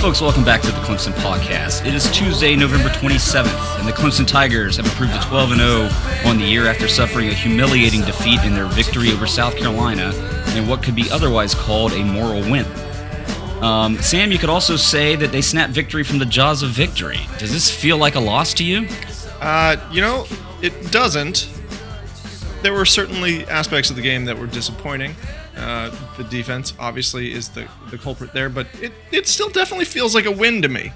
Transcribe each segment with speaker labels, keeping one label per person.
Speaker 1: folks, welcome back to the Clemson Podcast. It is Tuesday, November 27th, and the Clemson Tigers have improved to 12 0 on the year after suffering a humiliating defeat in their victory over South Carolina in what could be otherwise called a moral win. Um, Sam, you could also say that they snapped victory from the jaws of victory. Does this feel like a loss to you?
Speaker 2: Uh, you know, it doesn't. There were certainly aspects of the game that were disappointing. Uh, the defense obviously is the, the culprit there, but it, it still definitely feels like a win to me.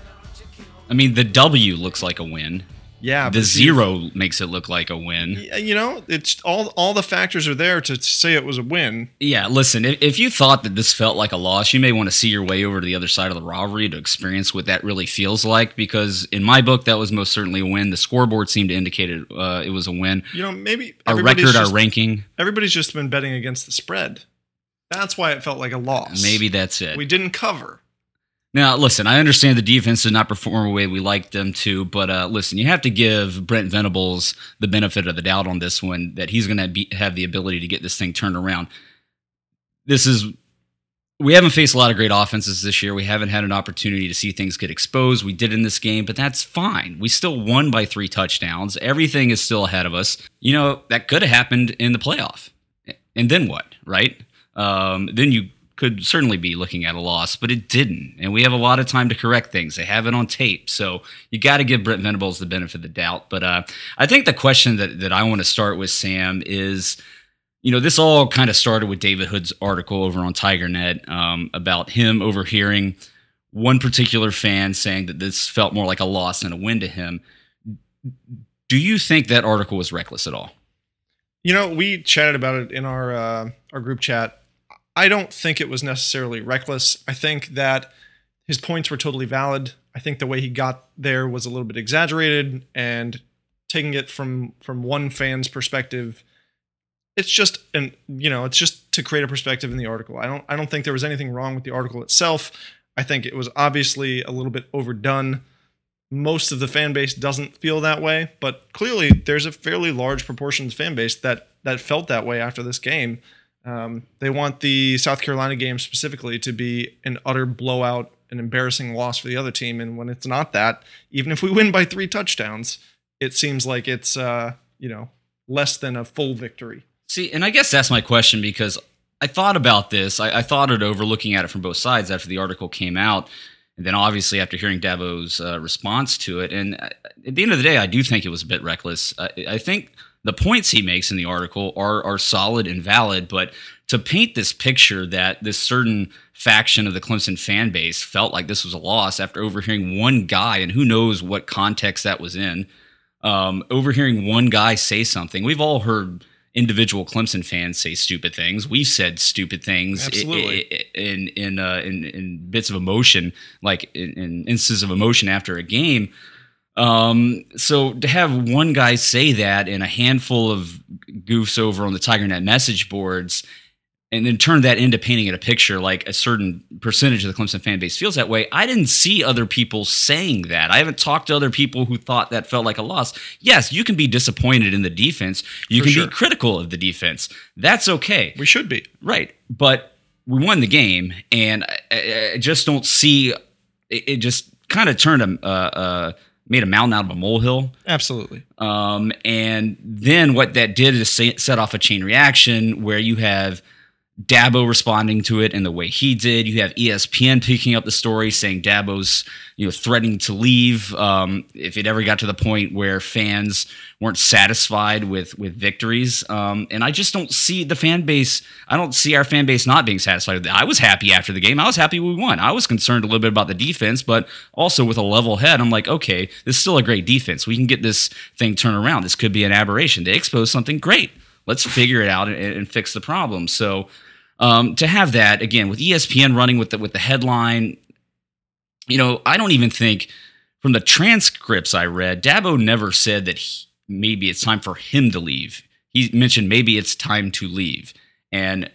Speaker 1: I mean, the W looks like a win.
Speaker 2: Yeah,
Speaker 1: The zero makes it look like a win.
Speaker 2: You, know, it's all all the factors are there to say it was a win.
Speaker 1: Yeah, listen, if, if you thought that this felt like a loss, you may want to see your way over to the other side of the rivalry to experience what that really feels like. Because in my book, that was most certainly a win. The scoreboard seemed to indicate it, uh, it was a win.
Speaker 2: You know, maybe
Speaker 1: Our record, our ranking,
Speaker 2: Everybody's just been betting against the spread. That's why it felt like a loss.
Speaker 1: maybe that's it.
Speaker 2: we didn't cover.
Speaker 1: Now, listen, I understand the defense did not perform the way we liked them to, but uh, listen, you have to give Brent Venables the benefit of the doubt on this one that he's going to have the ability to get this thing turned around. This is. We haven't faced a lot of great offenses this year. We haven't had an opportunity to see things get exposed. We did in this game, but that's fine. We still won by three touchdowns. Everything is still ahead of us. You know, that could have happened in the playoff. And then what, right? Um, then you could certainly be looking at a loss, but it didn't. And we have a lot of time to correct things. They have it on tape. So you got to give Brent Venables the benefit of the doubt. But uh, I think the question that, that I want to start with, Sam, is you know, this all kind of started with David Hood's article over on TigerNet um, about him overhearing one particular fan saying that this felt more like a loss than a win to him. Do you think that article was reckless at all?
Speaker 2: You know, we chatted about it in our uh, our group chat. I don't think it was necessarily reckless. I think that his points were totally valid. I think the way he got there was a little bit exaggerated, and taking it from from one fan's perspective, it's just an you know it's just to create a perspective in the article. I don't I don't think there was anything wrong with the article itself. I think it was obviously a little bit overdone most of the fan base doesn't feel that way, but clearly there's a fairly large proportion of the fan base that that felt that way after this game. Um, they want the South Carolina game specifically to be an utter blowout, an embarrassing loss for the other team, and when it's not that, even if we win by three touchdowns, it seems like it's uh, you know less than a full victory.
Speaker 1: See, and I guess that's my question because I thought about this. I, I thought it over looking at it from both sides after the article came out. And then obviously after hearing Dabo's uh, response to it. And uh, at the end of the day, I do think it was a bit reckless. I, I think the points he makes in the article are, are solid and valid, but to paint this picture that this certain faction of the Clemson fan base felt like this was a loss after overhearing one guy, and who knows what context that was in, um, overhearing one guy say something. We've all heard individual Clemson fans say stupid things. We've said stupid things
Speaker 2: Absolutely.
Speaker 1: in in uh, in, in bits of emotion, like in, in instances of emotion after a game. Um, so to have one guy say that and a handful of goofs over on the TigerNet message boards, and then turn that into painting it a picture like a certain percentage of the Clemson fan base feels that way. I didn't see other people saying that. I haven't talked to other people who thought that felt like a loss. Yes, you can be disappointed in the defense. You
Speaker 2: For
Speaker 1: can
Speaker 2: sure.
Speaker 1: be critical of the defense. That's okay.
Speaker 2: We should be.
Speaker 1: Right. But we won the game, and I- I, just don't see it, it just kind of turned a, uh, uh, made a mountain out of a molehill.
Speaker 2: Absolutely.
Speaker 1: Um, and then what that did is set off a chain reaction where you have Dabo responding to it in the way he did. You have ESPN picking up the story saying Dabo's you know threatening to leave um, if it ever got to the point where fans weren't satisfied with with victories. Um, and I just don't see the fan base. I don't see our fan base not being satisfied. I was happy after the game. I was happy we won. I was concerned a little bit about the defense, but also with a level head, I'm like, okay, this is still a great defense. We can get this thing turned around. This could be an aberration. They exposed something great. Let's figure it out and, and fix the problem. So um, to have that again with ESPN running with the with the headline, you know, I don't even think from the transcripts I read, Dabo never said that he, maybe it's time for him to leave. He mentioned maybe it's time to leave and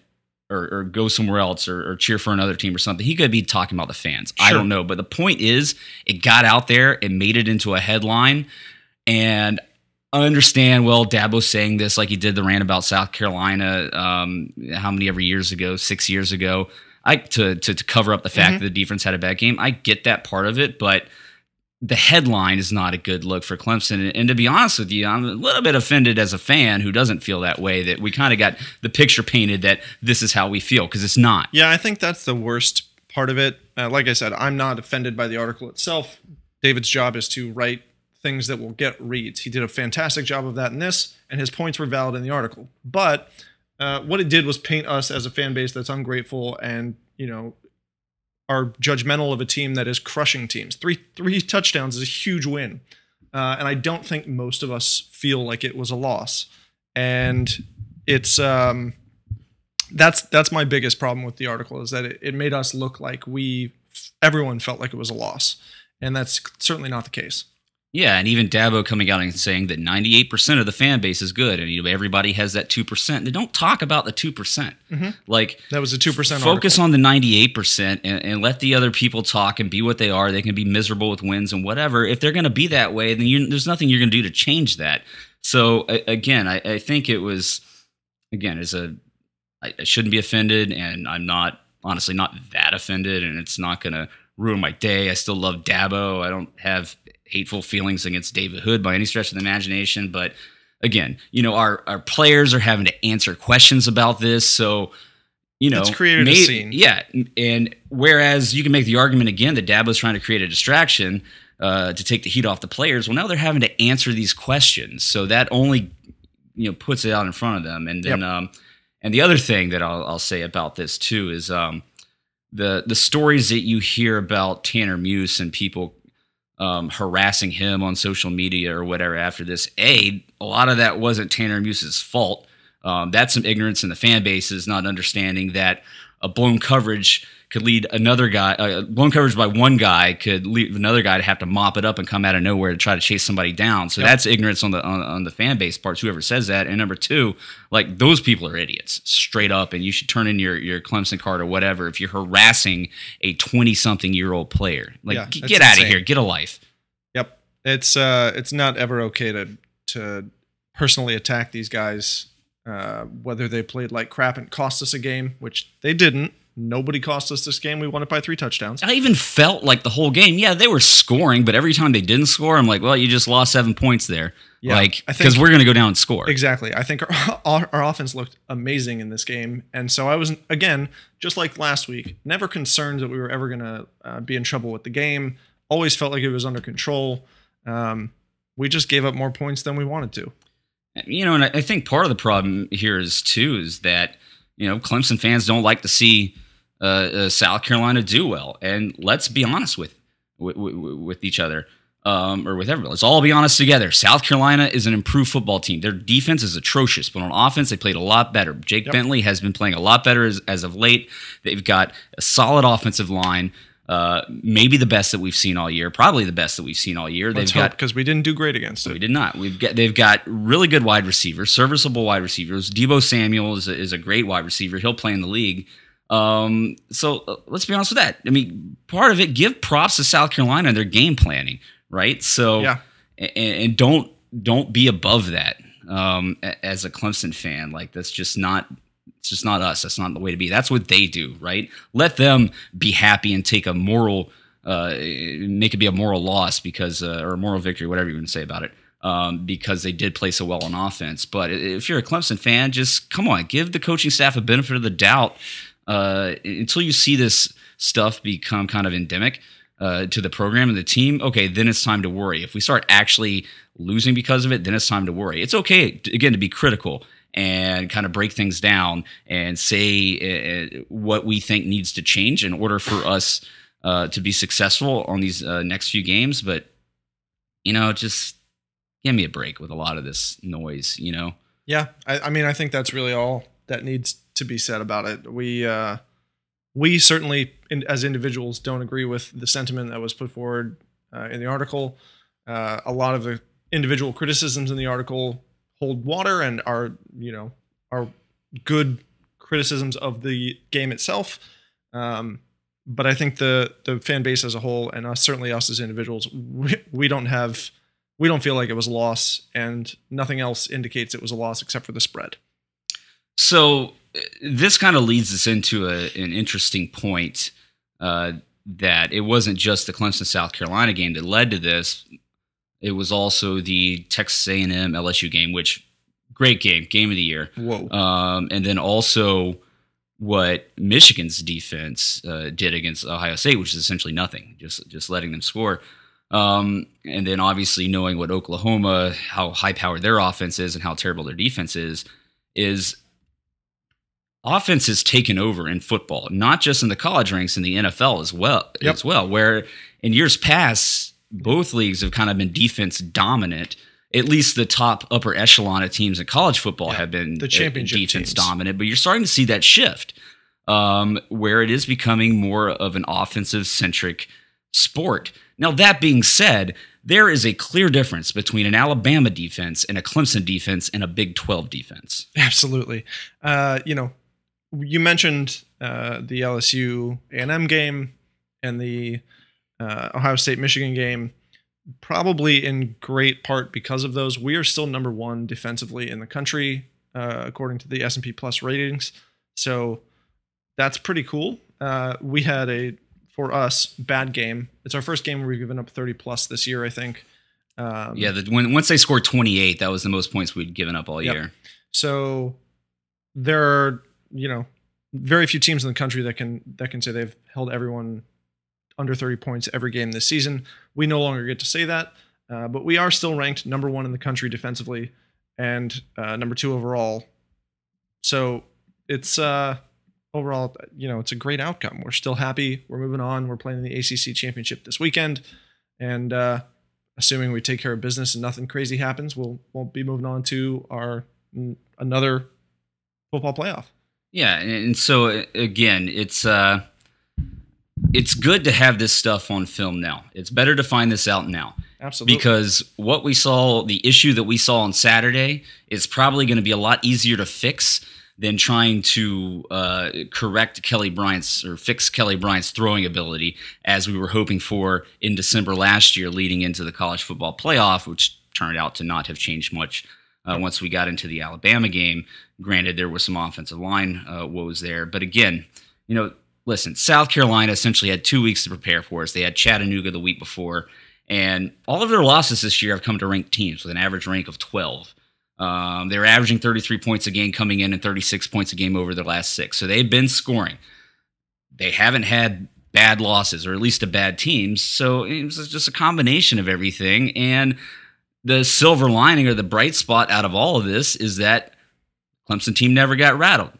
Speaker 1: or, or go somewhere else or, or cheer for another team or something. He could be talking about the fans. I don't know, but the point is, it got out there, and made it into a headline, and I understand. Well, Dabo's saying this like he did the rant about South Carolina. Um, how many ever years ago? Six years ago. I to to, to cover up the fact that the defense had a bad game. I get that part of it, but the headline is not a good look for Clemson. And, and to be honest with you, I'm a little bit offended as a fan who doesn't feel that way. That we kind of got the picture painted that this is how we feel because it's not.
Speaker 2: Yeah, I think that's the worst part of it. Uh, like I said, I'm not offended by the article itself. David's job is to write things that will get reads. He did a fantastic job of that in this, and his points were valid in the article. But uh, what it did was paint us as a fan base that's ungrateful and you know are judgmental of a team that is crushing teams. Three three touchdowns is a huge win, uh, and I don't think most of us feel like it was a loss. And it's um, that's that's my biggest problem with the article is that it, it made us look like we everyone felt like it was a loss, and that's certainly not the case.
Speaker 1: Yeah, and even Dabo coming out and saying that 98% of the fan base is good, and you know everybody has that two percent. They don't talk about the two percent. Mm-hmm. Like
Speaker 2: That was a two percent.
Speaker 1: focus on the 98% and, and let the other people talk and be what they are. They can be miserable with wins and whatever. If they're going to be that way, then you, there's nothing you're going to do to change that. So a- again, I, I think it was again as a I, I shouldn't be offended, and I'm not honestly not that offended, and it's not going to ruin my day. I still love Dabo. I don't have hateful feelings against David Hood by any stretch of the imagination, but again, you know, our our players are having to answer questions about this, so you know,
Speaker 2: It's created a scene.
Speaker 1: Yeah, and whereas you can make the argument again that Dabo's trying to create a distraction uh, to take the heat off the players, well, now they're having to answer these questions, so that only you know puts it out in front of them. And then, um, and the other thing that I'll, I'll say about this too is um, the the stories that you hear about Tanner Muse and people um, harassing him on social media or whatever after this. A, a lot of that wasn't Tanner Muse's fault. Um, that's some ignorance in the fan bases, not understanding that a blown coverage could lead another guy, uh, blown coverage by one guy could lead another guy to have to mop it up and come out of nowhere to try to chase somebody down. So that's ignorance on the on, on the fan base parts. Whoever says that, and number two, like those people are idiots, straight up, and you should turn in your your Clemson card or whatever if you're harassing a twenty something year old player. Like
Speaker 2: Yeah,
Speaker 1: g- get out of here, get a life.
Speaker 2: Yep, it's uh, it's not ever okay to to personally attack these guys, uh, whether they played like crap and cost us a game, which they didn't. Nobody cost us this game. We won it by three touchdowns.
Speaker 1: I even felt like the whole game, yeah, they were scoring, but every time they didn't score, I'm like, well, you just lost seven points there.
Speaker 2: Yeah,
Speaker 1: like, because we're going to go down and score.
Speaker 2: Exactly. I think our, our, our offense looked amazing in this game. And so I was, again, just like last week, never concerned that we were ever going to uh, be in trouble with the game. Always felt like it was under control. Um, we just gave up more points than we wanted to.
Speaker 1: You know, and I think part of the problem here is, too, is that, you know, Clemson fans don't like to see uh, uh, South Carolina do well. And let's be honest with, with, with, each other. Um, or with everybody. Let's all be honest together. South Carolina is an improved football team. Their defense is atrocious, but on offense, they played a lot better. Jake
Speaker 2: Yep.
Speaker 1: Bentley has been playing a lot better as, as of late. They've got a solid offensive line, uh, maybe the best that we've seen all year, probably the best that we've seen all year.
Speaker 2: Let's
Speaker 1: They've
Speaker 2: hope
Speaker 1: got
Speaker 2: because we didn't do great against
Speaker 1: them.
Speaker 2: we
Speaker 1: did not. We've got they've got really good wide receivers, serviceable wide receivers. Deebo Samuel is a, is a great wide receiver. He'll play in the league. Um, so uh, let's be honest with that. I mean, part of it, give props to South Carolina and their game planning, right? So
Speaker 2: Yeah.
Speaker 1: and, and don't don't be above that um, as a Clemson fan. Like that's just not it's just not us. That's not the way to be. That's what they do, right? Let them be happy and take a moral, uh, make it be a moral loss because, uh, or a moral victory, whatever you want to say about it, um, because they did play so well on offense. But if you're a Clemson fan, just come on, give the coaching staff a benefit of the doubt uh, until you see this stuff become kind of endemic. Uh, to the program and the team, okay, then it's time to worry. If we start actually losing because of it, then it's time to worry. It's okay, again, to be critical and kind of break things down and say uh, what we think needs to change in order for us uh, to be successful on these uh, next few games. But, you know, just give me a break with a lot of this noise, you know?
Speaker 2: Yeah. I, I mean, I think that's really all that needs to be said about it. We, uh, we certainly, in, as individuals, don't agree with the sentiment that was put forward uh, in the article. Uh, a lot of the individual criticisms in the article hold water and are, you know, are good criticisms of the game itself. Um, but I think the the fan base as a whole, and us, certainly us as individuals, we, we don't have, we don't feel like it was a loss, and nothing else indicates it was a loss except for the spread.
Speaker 1: So this kind of leads us into a, an interesting point uh, that it wasn't just the Clemson South Carolina game that led to this. It was also the Texas A&M LSU game, which great game, game of the year.
Speaker 2: Whoa!
Speaker 1: Um, and then also what Michigan's defense uh, did against Ohio State, which is essentially nothing, just just letting them score. Um, and then obviously knowing what Oklahoma, how high powered their offense is and how terrible their defense is, is offense has taken over in football, not just in the college ranks, in the NFL as well.
Speaker 2: Yep.
Speaker 1: As well, where in years past, both leagues have kind of been defense dominant. At least the top upper echelon of teams in college football
Speaker 2: Yeah,
Speaker 1: have been
Speaker 2: the
Speaker 1: uh,
Speaker 2: championship
Speaker 1: defense
Speaker 2: teams.
Speaker 1: dominant, but you're starting to see that shift um, where it is becoming more of an offensive centric sport. Now, that being said, there is a clear difference between an Alabama defense and a Clemson defense and a Big 12 defense.
Speaker 2: Absolutely. Uh, you know, you mentioned uh, the LSU A&M game and the uh, Ohio State Michigan game. Probably in great part because of those, we are still number one defensively in the country uh, according to the S&P Plus ratings. So that's pretty cool. Uh, we had a for us bad game. It's our first game where we've given up 30 plus this year, I think. Um,
Speaker 1: Yeah, the, when once they scored 28, that was the most points we'd given up all
Speaker 2: Yep.
Speaker 1: year.
Speaker 2: So there are, you know, very few teams in the country that can that can say they've held everyone under 30 points every game this season. We no longer get to say that, uh, but we are still ranked number one in the country defensively and uh, number two overall. So it's uh, overall, you know, it's a great outcome. We're still happy. We're moving on. We're playing in the ACC championship this weekend, and uh, assuming we take care of business and nothing crazy happens, we'll we'll be moving on to our another football playoff.
Speaker 1: Yeah, and, so again, it's uh it's good to have this stuff on film now. It's better to find this out now.
Speaker 2: Absolutely.
Speaker 1: Because what we saw, the issue that we saw on Saturday, is probably going to be a lot easier to fix than trying to uh, correct Kelly Bryant's or fix Kelly Bryant's throwing ability, as we were hoping for in December last year, leading into the college football playoff, which turned out to not have changed much uh, once we got into the Alabama game. Granted, there was some offensive line uh, woes there, but again, you know, listen, South Carolina essentially had two weeks to prepare for us. They had Chattanooga the week before, and all of their losses this year have come to ranked teams with an average rank of 12. Um, they're averaging 33 points a game coming in and 36 points a game over their last six. So they've been scoring. They haven't had bad losses or at least a bad teams. So it was just a combination of everything. And the silver lining or the bright spot out of all of this is that Clemson team never got rattled.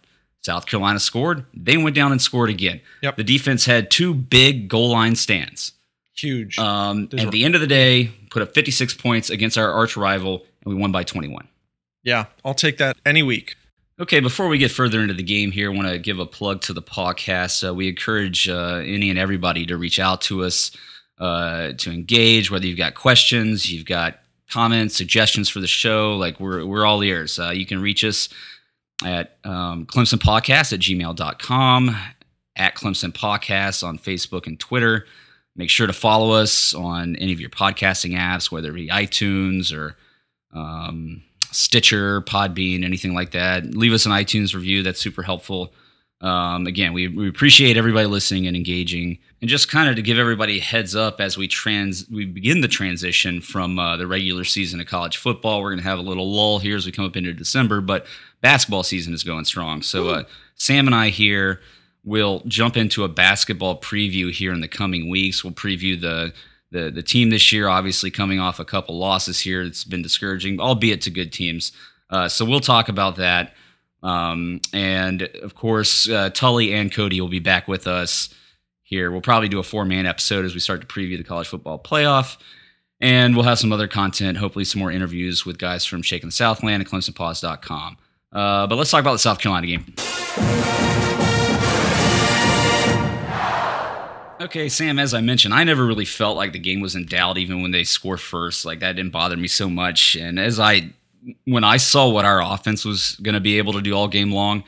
Speaker 1: South Carolina scored. They went down and scored again.
Speaker 2: Yep.
Speaker 1: The defense had two big goal line stands.
Speaker 2: Huge.
Speaker 1: Um, at the end of the day, put up 56 points against our arch rival, and we won by 21.
Speaker 2: yeah, I'll take that any week.
Speaker 1: Okay, before we get further into the game here, I want to give a plug to the podcast. Uh, we encourage uh, any and everybody to reach out to us uh, to engage, whether you've got questions, you've got comments, suggestions for the show. Like, we're, we're all ears. Uh, you can reach us at um, Clemson Podcast at gmail.com, at Clemson Podcast on Facebook and Twitter. Make sure to follow us on any of your podcasting apps, whether it be iTunes or um, Stitcher, Podbean, anything like that. Leave us an iTunes review. That's super helpful. Um, again, we, we appreciate everybody listening and engaging, and just kind of to give everybody a heads up as we trans we begin the transition from uh, the regular season of college football. We're going to have a little lull here as we come up into December, but basketball season is going strong. So uh, Sam and I here will jump into a basketball preview here in the coming weeks. We'll preview the the the team this year, obviously coming off a couple losses here. It's been discouraging, albeit to good teams. Uh, so we'll talk about that. Um, and of course, uh, Tully and Cody will be back with us here. We'll probably do a four man episode as we start to preview the college football playoff. And we'll have some other content, hopefully, some more interviews with guys from Shaking the Southland and ClemsonPaws.com. Uh, but let's talk about the South Carolina game. Okay, Sam, as I mentioned, I never really felt like the game was in doubt, even when they score first. Like, that didn't bother me so much. And as I when I saw what our offense was going to be able to do all game long,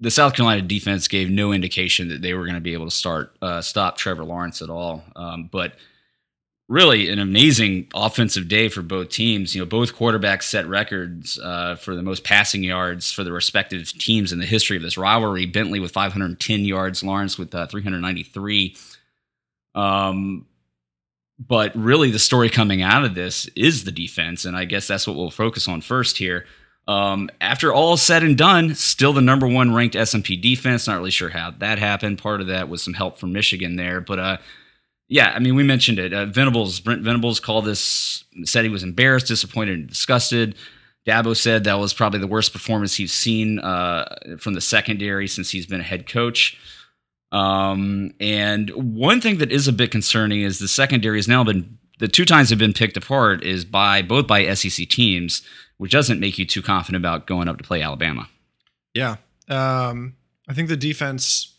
Speaker 1: the South Carolina defense gave no indication that they were going to be able to start uh, stop Trevor Lawrence at all. Um, but really, an amazing offensive day for both teams. You know, both quarterbacks set records uh, for the most passing yards for the respective teams in the history of this rivalry. Bentley with 510 yards, Lawrence with uh, 393. Um, but really, the story coming out of this is the defense, and I guess that's what we'll focus on first here. Um, after all said and done, still the number one ranked S&P defense. Not really sure how that happened. Part of that was some help from Michigan there, but uh, yeah, I mean, we mentioned it. Uh, Venables, Brent Venables called this, said he was embarrassed, disappointed, and disgusted. Dabo said that was probably the worst performance he's seen uh, from the secondary since he's been a head coach. Um, and one thing that is a bit concerning is the secondary has now been the two times have been picked apart is by both by SEC teams, which doesn't make you too confident about going up to play Alabama.
Speaker 2: Yeah, um, I think the defense.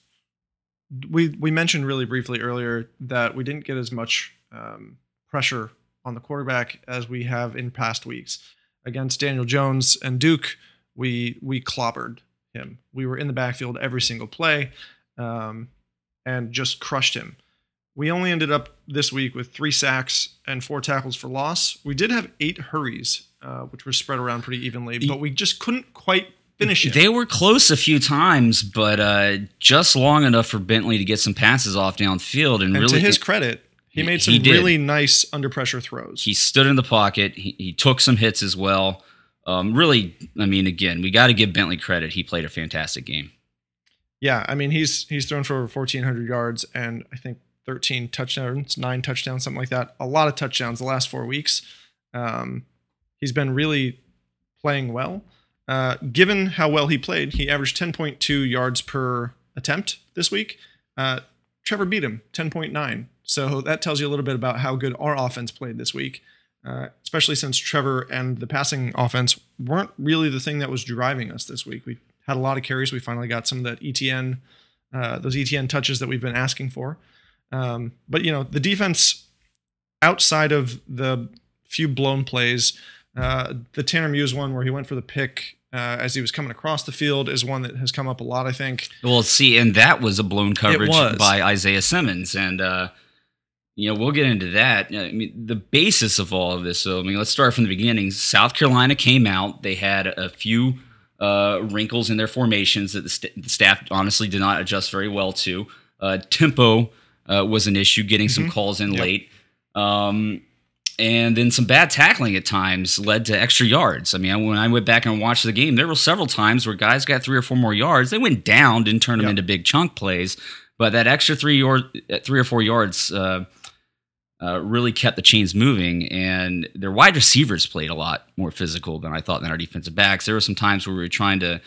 Speaker 2: We we mentioned really briefly earlier that we didn't get as much um, pressure on the quarterback as we have in past weeks against Daniel Jones and Duke. We we clobbered him. We were in the backfield every single play um, and just crushed him. We only ended up this week with three sacks and four tackles for loss. We did have eight hurries, uh, which were spread around pretty evenly, but we just couldn't quite finish it.
Speaker 1: They were close a few times, but uh, just long enough for Bentley to get some passes off downfield. And,
Speaker 2: and
Speaker 1: really,
Speaker 2: to his credit, he made some
Speaker 1: he
Speaker 2: really nice under pressure throws.
Speaker 1: he stood in the pocket. He, he took some hits as well. Um, really, I mean, again, we got to give Bentley credit. He played a fantastic game.
Speaker 2: Yeah, I mean he's he's thrown for over 1400 yards and I think 13 touchdowns, nine touchdowns, something like that. A lot of touchdowns the last four weeks. Um, he's been really playing well. Uh, given how well he played, he averaged 10.2 yards per attempt this week. Uh, Trevor beat him 10.9. So that tells you a little bit about how good our offense played this week, uh, especially since Trevor and the passing offense weren't really the thing that was driving us this week. We had a lot of carries. We finally got some of that Etienne, uh, those Etienne touches that we've been asking for. Um, but you know, the defense outside of the few blown plays, uh, the Tanner Muse one where he went for the pick uh, as he was coming across the field is one that has come up a lot. I think.
Speaker 1: Well, see, and that was a blown coverage by Isaiah Simmons, and uh, you know we'll get into that. I mean, the basis of all of this. So, I mean, let's start from the beginning. South Carolina came out; they had a few uh, wrinkles in their formations that the, st- the, staff honestly did not adjust very well to. Uh, tempo uh, was an issue, getting some
Speaker 2: Mhm.
Speaker 1: calls in
Speaker 2: Yep.
Speaker 1: late. Um, and then some bad tackling at times led to extra yards. I mean, when I went back and watched the game, there were several times where guys got three or four more yards. They went down, didn't turn them
Speaker 2: Yep.
Speaker 1: into big chunk plays, but that extra three yard, three or four yards uh, uh, really kept the chains moving. And their wide receivers played a lot more physical than I thought than our defensive backs. There were some times where we were trying to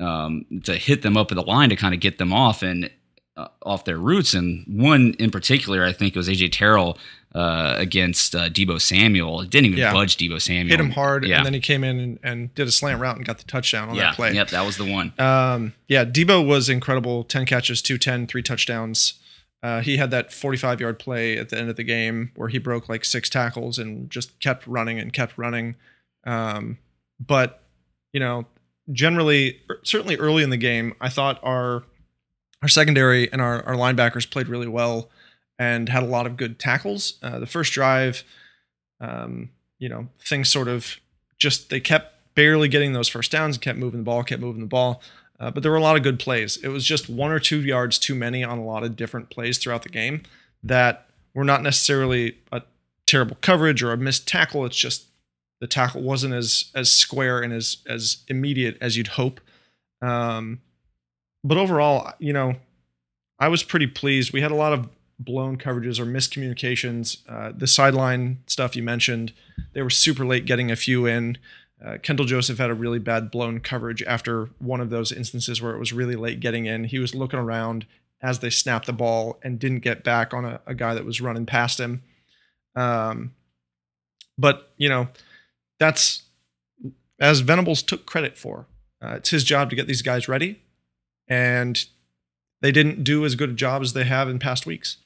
Speaker 1: um, to hit them up at the line to kind of get them off and uh, off their routes. And one in particular, I think it was AJ Terrell uh, against uh, Deebo Samuel. It didn't even
Speaker 2: Yeah.
Speaker 1: budge Deebo Samuel.
Speaker 2: Hit him hard,
Speaker 1: Yeah.
Speaker 2: and then he came in and, and did a slant route and got the touchdown on
Speaker 1: yeah.
Speaker 2: that play.
Speaker 1: Yep, that was the one.
Speaker 2: Um, yeah, Deebo was incredible. 10 catches, 210, three touchdowns. Uh, he had that 45 yard play at the end of the game where he broke like six tackles and just kept running and kept running. Um, but, you know, generally, er, certainly early in the game, I thought our our secondary and our, our linebackers played really well and had a lot of good tackles. Uh, the first drive, um, you know, things sort of just they kept barely getting those first downs and kept moving the ball, kept moving the ball. uh, but there were a lot of good plays. It was just one or two yards too many on a lot of different plays throughout the game that were not necessarily a terrible coverage or a missed tackle. It's just the tackle wasn't as as square and as as immediate as you'd hope. Um, but overall, you know, I was pretty pleased. We had a lot of blown coverages or miscommunications. Uh, the sideline stuff you mentioned, they were super late getting a few in. Uh, Kendall Joseph had a really bad blown coverage after one of those instances where it was really late getting in. He was looking around as they snapped the ball and didn't get back on a, a guy that was running past him. Um, but you know, that's as Venables took credit for. Uh, it's his job to get these guys ready, and they didn't do as good a job as they have in past weeks.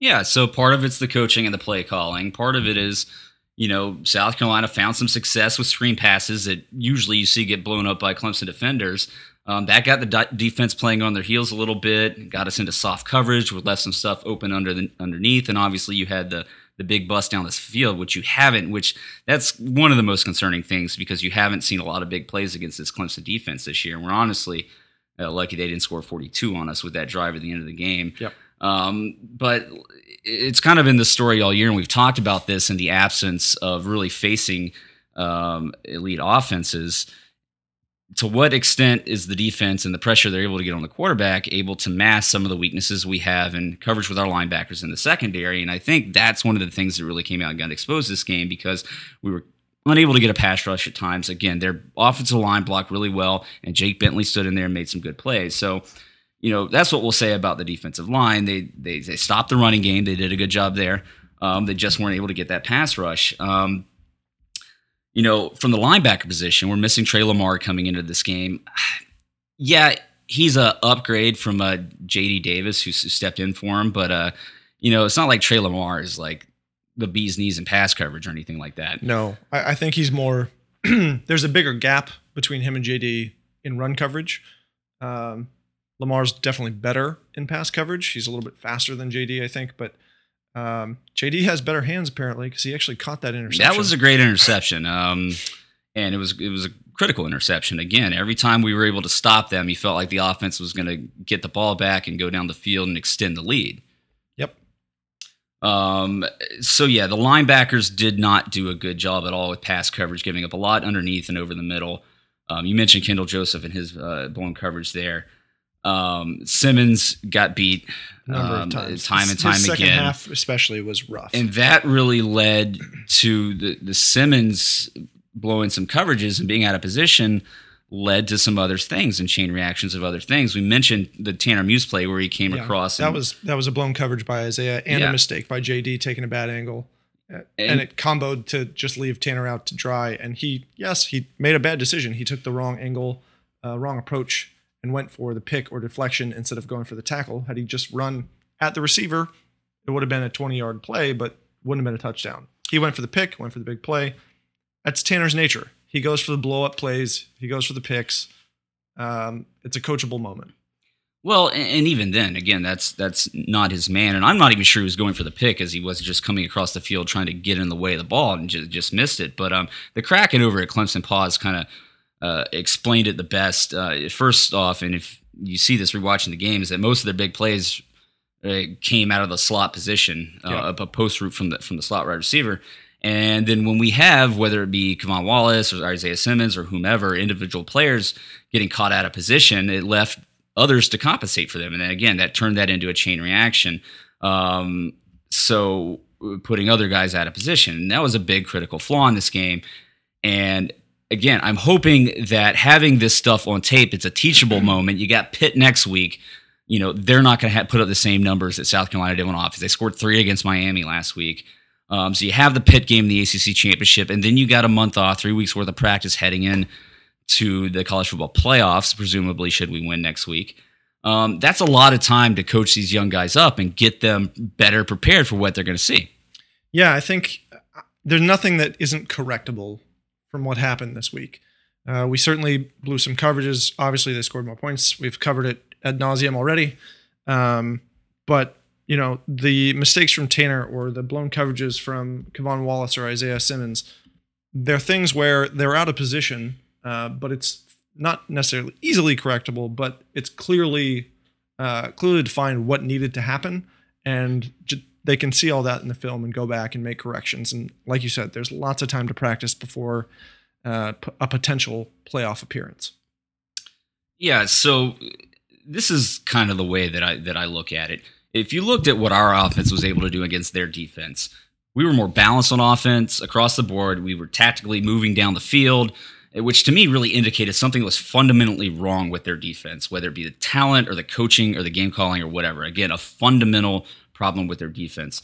Speaker 1: Yeah, so part of it's the coaching and the play calling. Part of it is, you know, South Carolina found some success with screen passes that usually you see get blown up by Clemson defenders. Um, that got the de- defense playing on their heels a little bit, got us into soft coverage, with left some stuff open under the underneath, and obviously you had the the big bust down this field, which you haven't. Which that's one of the most concerning things because you haven't seen a lot of big plays against this Clemson defense this year. And we're honestly uh, lucky they didn't score 42 on us with that drive at the end of the game.
Speaker 2: Yep.
Speaker 1: Um, but it's kind of been the story all year, and we've talked about this in the absence of really facing um, elite offenses. To what extent is the defense and the pressure they're able to get on the quarterback able to mask some of the weaknesses we have in coverage with our linebackers in the secondary? And I think that's one of the things that really came out and got exposed this game because we were unable to get a pass rush at times. Again, their offensive line blocked really well, and Jake Bentley stood in there and made some good plays. So you know, that's what we'll say about the defensive line. They they they stopped the running game. They did a good job there. Um, they just weren't able to get that pass rush. Um, you know, from the linebacker position, we're missing Tre Lamar coming into this game. Yeah, he's a upgrade from uh, J.D. Davis who stepped in for him, but uh, you know, it's not like Tre Lamar is like the bee's knees in pass coverage or anything like that.
Speaker 2: No, I, I think he's more. there's a bigger gap between him and JD in run coverage. Um, Lamar's definitely better in pass coverage. He's a little bit faster than JD, I think, but um, JD has better hands apparently because he actually caught that interception.
Speaker 1: That was a great interception, um, and it was it was a critical interception. Again, every time we were able to stop them, you felt like the offense was going to get the ball back and go down the field and extend the lead. Um, so yeah, the linebackers did not do a good job at all with pass coverage, giving up a lot underneath and over the middle. Um, you mentioned Kendall Joseph and his uh, blown coverage there. Um, Simmons got beat
Speaker 2: number
Speaker 1: um,
Speaker 2: of times,
Speaker 1: time and
Speaker 2: His
Speaker 1: time
Speaker 2: second
Speaker 1: again,
Speaker 2: half especially was rough.
Speaker 1: and that really led to the the Simmons blowing some coverages and being out of position. Led to some other things and chain reactions of other things. We mentioned the Tanner Muse play where he came
Speaker 2: Yeah,
Speaker 1: across.
Speaker 2: that
Speaker 1: and-
Speaker 2: was that was a blown coverage by Isaiah and
Speaker 1: Yeah.
Speaker 2: a mistake by JD taking a bad angle. And,
Speaker 1: And-
Speaker 2: it comboed to just leave Tanner out to dry. And he, yes, he made a bad decision. He took the wrong angle, uh, wrong approach, and went for the pick or deflection instead of going for the tackle. Had he just run at the receiver, it would have been a 20 yard play, but wouldn't have been a touchdown. He went for the pick, went for the big play. That's Tanner's nature. He goes for the blow up plays, he goes for the picks. Um, it's a coachable moment.
Speaker 1: Well, and, even then, again, that's that's not his man, and I'm not even sure he was going for the pick as he was just coming across the field trying to get in the way of the ball and just, just missed it. But um, the Kraken over at Clemson Paws kind of uh, explained it the best. Uh, first off, and if you see this rewatching the game, is that most of their big plays uh, came out of the slot position, uh,
Speaker 2: Yeah.
Speaker 1: up a post route from the from the slot wide receiver. And then when we have, whether it be K'Von Wallace or Isaiah Simmons or whomever, individual players getting caught out of position, it left others to compensate for them. And then again, that turned that into a chain reaction. Um, so putting other guys out of position. And that was a big critical flaw in this game. And again, I'm hoping that having this stuff on tape, it's a teachable moment. You got Pitt next week. You know, they're not going to put up the same numbers that South Carolina did on offense. They scored three against Miami last week. Um, so you have the Pitt game the ACC championship, and then you got a month off, three weeks worth of practice heading in to the college football playoffs, presumably, should we win next week. Um, that's a lot of time to coach these young guys up and get them better prepared for what they're going to see.
Speaker 2: Yeah, I think uh, there's nothing that isn't correctable from what happened this week. Uh, we certainly blew some coverages. Obviously, they scored more points. We've covered it ad nauseum already. Um, but you know, the mistakes from Tanner or the blown coverages from K'Von Wallace or Isaiah Simmons, they're things where they're out of position, uh, but it's not necessarily easily correctable, but it's clearly uh, clearly defined what needed to happen, and j- they can see all that in the film and go back and make corrections. And like you said, there's lots of time to practice before uh, p- a potential playoff appearance.
Speaker 1: Yeah, so this is kind of the way that I that I look at it. If you looked at what our offense was able to do against their defense, we were more balanced on offense across the board. We were tactically moving down the field, which to me really indicated something was fundamentally wrong with their defense, whether it be the talent or the coaching or the game calling or whatever. Again, a fundamental problem with their defense.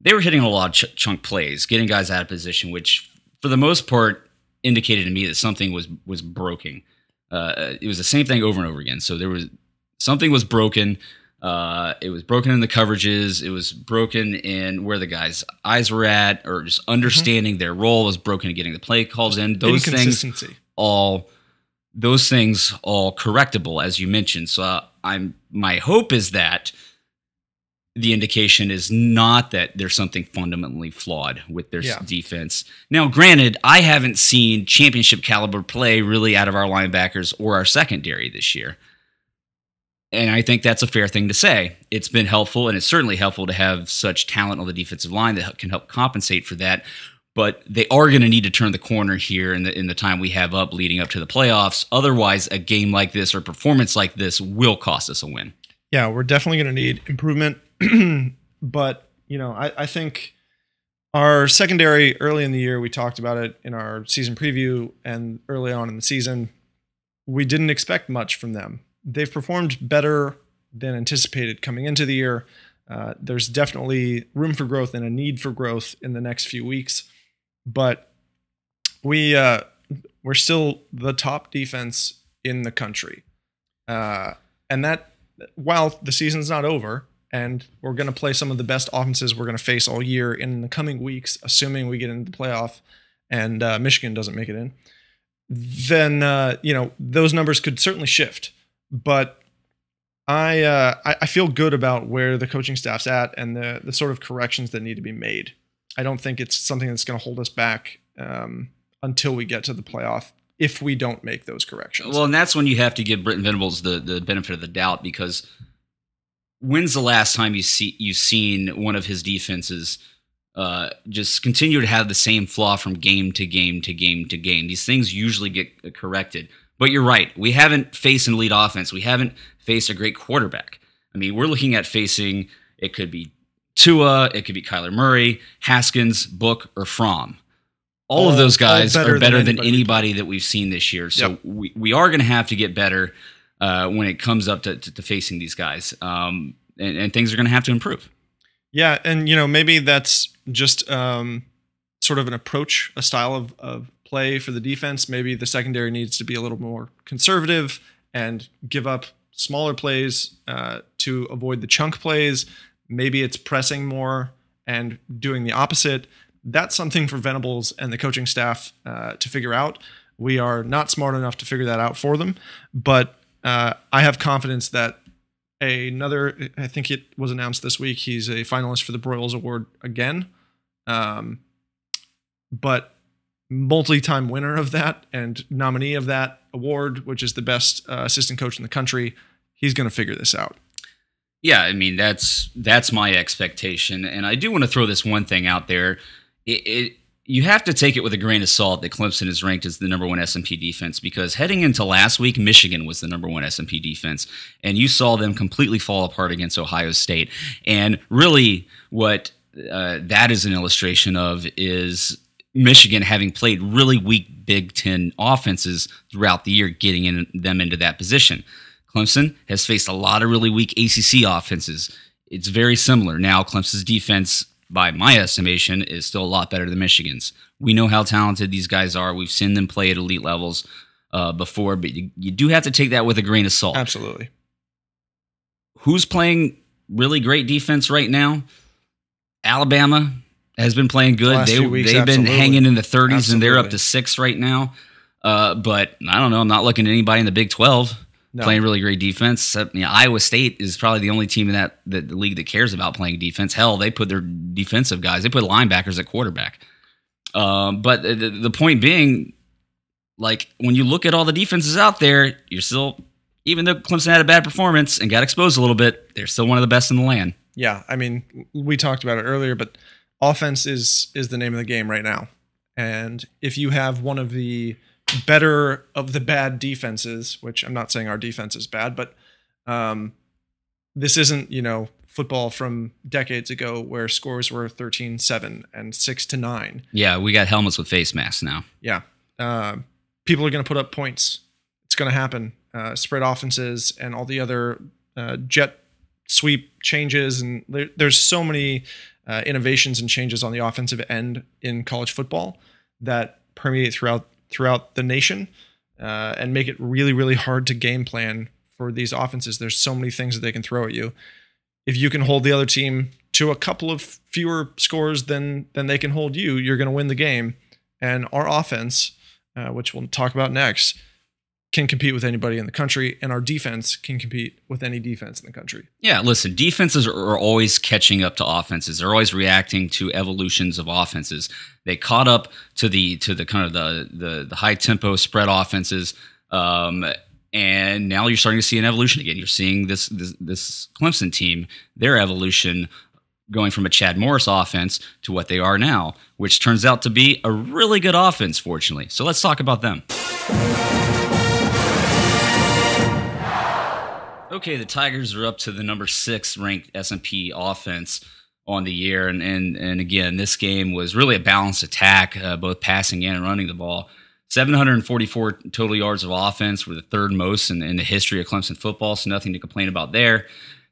Speaker 1: They were hitting a lot of ch- chunk plays, getting guys out of position, which for the most part indicated to me that something was was broken. Uh, it was the same thing over and over again. So there was something was broken. Uh, it was broken in the coverages. It was broken in where the guys' eyes were at, or just understanding mm-hmm. their role was broken in getting the play calls in. Those things all, those things all correctable, as you mentioned. So uh, I'm my hope is that the indication is not that there's something fundamentally flawed with their yeah. defense. Now, granted, I haven't seen championship caliber play really out of our linebackers or our secondary this year. And I think that's a fair thing to say. It's been helpful, and it's certainly helpful to have such talent on the defensive line that can help compensate for that. But they are going to need to turn the corner here in the in the time we have up leading up to the playoffs. Otherwise, a game like this or performance like this will cost us a win.
Speaker 2: Yeah, we're definitely going to need improvement. but you know, I, I think our secondary early in the year, we talked about it in our season preview and early on in the season. We didn't expect much from them they've performed better than anticipated coming into the year. Uh, there's definitely room for growth and a need for growth in the next few weeks, but we uh, we're still the top defense in the country, uh, and that while the season's not over and we're going to play some of the best offenses we're going to face all year in the coming weeks, assuming we get into the playoff and uh, Michigan doesn't make it in, then uh, you know those numbers could certainly shift but I, uh, I, I feel good about where the coaching staff's at and the the sort of corrections that need to be made. I don't think it's something that's going to hold us back um, until we get to the playoff if we don't make those corrections.
Speaker 1: Well, and that's when you have to give Brent Venables the the benefit of the doubt because when's the last time you see you've seen one of his defenses uh, just continue to have the same flaw from game to game to game to game? These things usually get corrected. But you're right. We haven't faced an elite offense. We haven't faced a great quarterback. I mean, we're looking at facing it could be Tua, it could be Kyler Murray, Haskins, Book, or Fromm. All, all of those guys better are better than, than anybody, that we've seen this year. So yep. we, we are going to have to get better uh, when it comes up to, to, to facing these guys. Um, and, and, things are going to have to improve.
Speaker 2: Yeah. And, you know, maybe that's just um, sort of an approach, a style of, of play for the defense. Maybe the secondary needs to be a little more conservative and give up smaller plays uh, to avoid the chunk plays. Maybe it's pressing more and doing the opposite. That's something for Venables and the coaching staff uh, to figure out. We are not smart enough to figure that out for them, but uh, I have confidence that another. I think it was announced this week. He's a finalist for the Broyles Award again. Um, but multi-time winner of that and nominee of that award, which is the best uh, assistant coach in the country. He's going to figure this out.
Speaker 1: Yeah, I mean that's that's my expectation, and I do want to throw this one thing out there. It, it, you have to take it with a grain of salt that Clemson is ranked as the number one S&P defense because heading into last week, Michigan was the number one S&P defense, and you saw them completely fall apart against Ohio State. And really, what uh, that is an illustration of is Michigan having played really weak Big Ten offenses throughout the year, getting in, them into that position. Clemson has faced a lot of really weak ACC offenses. It's very similar. Now, Clemson's defense, by my estimation, is still a lot better than Michigan's. We know how talented these guys are. We've seen them play at elite levels uh, before, but you, you do have to take that with a grain of salt.
Speaker 2: Absolutely.
Speaker 1: Who's playing really great defense right now? Alabama, has been playing good. The they, weeks, they've absolutely. been hanging in the 30s absolutely. and they're up to six right now. Uh, but I don't know. I'm not looking at anybody in the Big 12 no. playing really great defense. You know, Iowa State is probably the only team in that, that the league that cares about playing defense. Hell, they put their defensive guys, they put linebackers at quarterback. Um, but the, the point being, like when you look at all the defenses out there, you're still, even though Clemson had a bad performance and got exposed a little bit, they're still one of the best in the land.
Speaker 2: Yeah, I mean, we talked about it earlier, but offense is is the name of the game right now. And if you have one of the better of the bad defenses, which I'm not saying our defense is bad, but um, this isn't, you know, football from decades ago where scores were 13-7 and 6 to 9.
Speaker 1: Yeah, we got helmets with face masks now.
Speaker 2: Yeah. Uh, people are going to put up points. It's going to happen. Uh, spread offenses and all the other uh, jet sweep changes, and there, there's so many uh, innovations and changes on the offensive end in college football that permeate throughout throughout the nation uh, and make it really really hard to game plan for these offenses. There's so many things that they can throw at you. If you can hold the other team to a couple of fewer scores than than they can hold you, you're going to win the game. And our offense, uh, which we'll talk about next, can compete with anybody in the country, and our defense can compete with any defense in the country.
Speaker 1: Yeah, listen, defenses are always catching up to offenses. They're always reacting to evolutions of offenses. They caught up to the to the kind of the the, the high tempo spread offenses. Um, and now you're starting to see an evolution again. You're seeing this, this this Clemson team, their evolution going from a Chad Morris offense to what they are now, which turns out to be a really good offense, fortunately. So let's talk about them. Okay, the Tigers are up to the number six ranked S&P offense on the year, and and and again, this game was really a balanced attack, uh, both passing and running the ball. 744 total yards of offense were the third most in, in the history of Clemson football, so nothing to complain about there.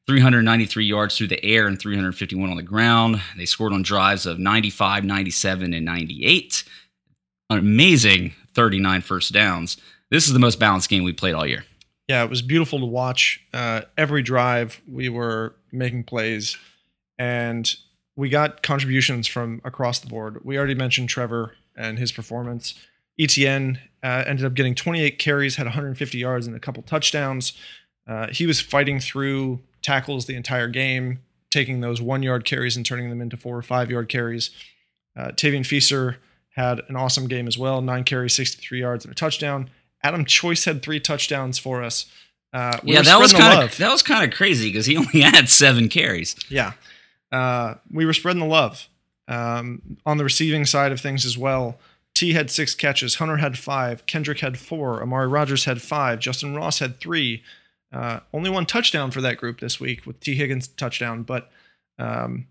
Speaker 1: 393 yards through the air and 351 on the ground. They scored on drives of 95, 97, and 98. An amazing 39 first downs. This is the most balanced game we played all year
Speaker 2: yeah, it was beautiful to watch. Uh, every drive, we were making plays, and we got contributions from across the board. We already mentioned Trevor and his performance. Etienne uh, ended up getting 28 carries, had 150 yards, and a couple touchdowns. Uh, he was fighting through tackles the entire game, taking those one yard carries and turning them into four or five yard carries. Uh, Tavien Feaster had an awesome game as well nine carries, 63 yards, and a touchdown. Adam Choice had three touchdowns for us. Uh, we
Speaker 1: yeah, that was kind of that was kind of crazy because he only had seven carries.
Speaker 2: Yeah, uh, we were spreading the love um, on the receiving side of things as well. Tee had six catches, Hunter had five, Kendrick had four, Amari Rogers had five, Justin Ross had three. Uh, only one touchdown for that group this week with Tee Higgins touchdown, but um,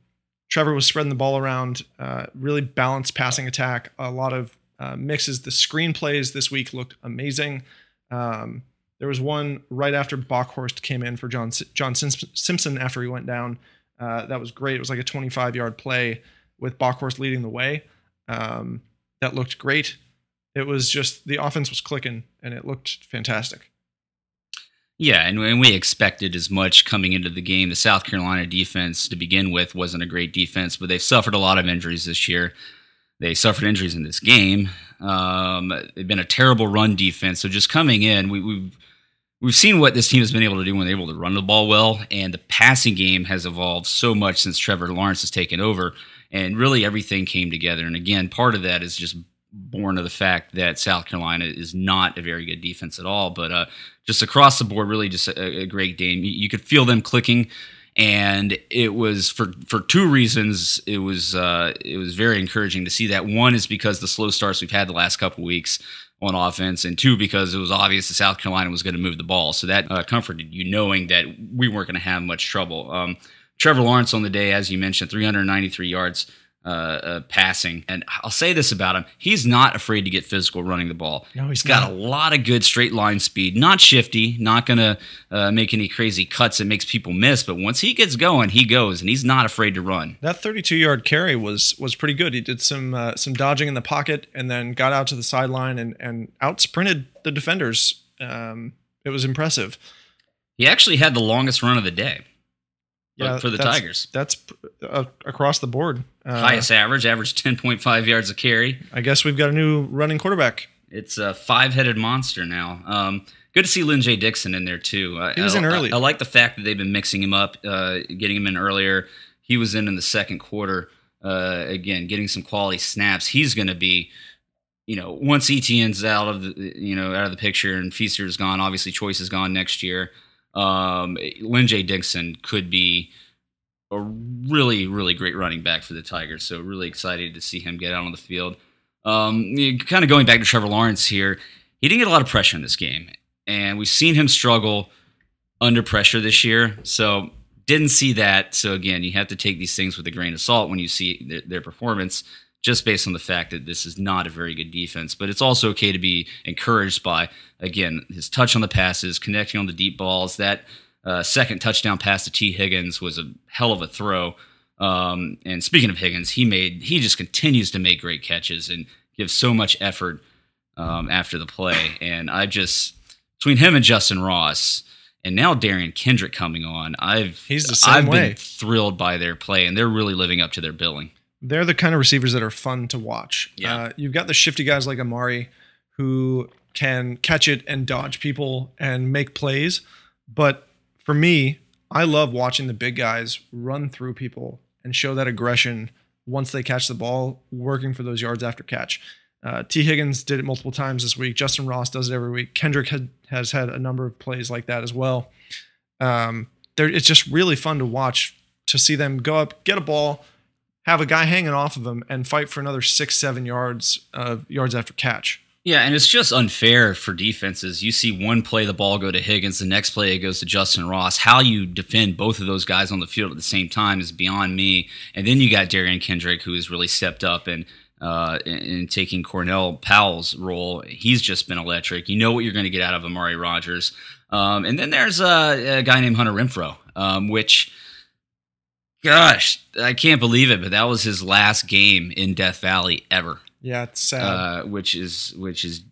Speaker 2: Trevor was spreading the ball around. Uh, really balanced passing attack, a lot of uh, mixes. The screenplays this week looked amazing. Um, there was one right after Bockhorst came in for John John Simpson after he went down. Uh, that was great. It was like a 25 yard play with Bockhorst leading the way. Um, that looked great. It was just the offense was clicking and it looked fantastic.
Speaker 1: Yeah, and, and we expected as much coming into the game. The South Carolina defense to begin with wasn't a great defense, but they've suffered a lot of injuries this year. They suffered injuries in this game. Um, they've been a terrible run defense. So just coming in, we, we've we've seen what this team has been able to do when they're able to run the ball well, and the passing game has evolved so much since Trevor Lawrence has taken over, and really everything came together. And again, part of that is just born of the fact that South Carolina is not a very good defense at all, but uh, just across the board, really just a, a great game. You, you, could feel them clicking and it was for for two reasons. It was uh, it was very encouraging to see that. One is because the slow starts we've had the last couple weeks on offense, and two because it was obvious that South Carolina was going to move the ball. So that uh, comforted you knowing that we weren't going to have much trouble. Um, Trevor Lawrence on the day, as you mentioned, 393 yards, uh, uh, passing. And I'll say this about him: he's not afraid to get physical running the ball.
Speaker 2: No,
Speaker 1: he's,
Speaker 2: he's
Speaker 1: got a lot of good straight line speed. Not shifty, not gonna uh, make any crazy cuts that makes people miss. But once he gets going, he goes, and he's not afraid to run.
Speaker 2: That 32 yard carry was was pretty good. He did some uh, some dodging in the pocket, and then got out to the sideline and and out sprinted the defenders. Um, it was impressive.
Speaker 1: He actually had the longest run of the day yeah, for the
Speaker 2: that's,
Speaker 1: Tigers.
Speaker 2: That's uh, across the board.
Speaker 1: Uh, Highest average, average 10.5 yards a carry.
Speaker 2: I guess we've got a new running quarterback.
Speaker 1: It's a five headed monster now. Um, good to see Lyn-J Dixon in there, too.
Speaker 2: He was
Speaker 1: I,
Speaker 2: in early.
Speaker 1: I, I, like the fact that they've been mixing him up, uh, getting him in earlier. He was in in the second quarter. Uh, again, getting some quality snaps. He's going to be you know, once Etienne's out of the you know out of the picture and Feaster's gone, obviously Choice is gone next year. Um, Lyn-J Dixon could be a really really great running back for the Tigers. So really excited to see him get out on the field. Um, kind of going back to Trevor Lawrence here, he didn't get a lot of pressure in this game, and we've seen him struggle under pressure this year. So didn't see that. So again, you have to take these things with a grain of salt when you see their, their performance just based on the fact that this is not a very good defense. But it's also okay to be encouraged by, again, his touch on the passes, connecting on the deep balls. That uh, second touchdown pass to Tee Higgins was a hell of a throw. Um, and speaking of Higgins, he made he just continues to make great catches and gives so much effort um, after the play. And I just between him and Justin Ross, and now Derion Kendrick coming on, I've
Speaker 2: He's the same
Speaker 1: I've
Speaker 2: way.
Speaker 1: been thrilled by their play, and they're really living up to their billing.
Speaker 2: They're the kind of receivers that are fun to watch.
Speaker 1: Yeah.
Speaker 2: Uh, you've got the shifty guys like Amari who can catch it and dodge people and make plays. But for me, I love watching the big guys run through people and show that aggression once they catch the ball, working for those yards after catch. Uh, Tee Higgins did it multiple times this week. Justin Ross does it every week. Kendrick had, has had a number of plays like that as well. Um, it's just really fun to watch to see them go up, get a ball, have a guy hanging off of them, and fight for another six, seven yards of yards after catch.
Speaker 1: Yeah, and it's just unfair for defenses. You see one play the ball go to Higgins, the next play it goes to Justin Ross. How you defend both of those guys on the field at the same time is beyond me. And then you got Derion Kendrick, who has really stepped up and uh, in, in taking Cornell Powell's role. He's just been electric. You know what you're going to get out of Amari Rogers. Um, and then there's a, a guy named Hunter Renfro, um, which, gosh, I can't believe it, but that was his last game in Death Valley ever
Speaker 2: Yeah, it's sad.
Speaker 1: uh, which is which is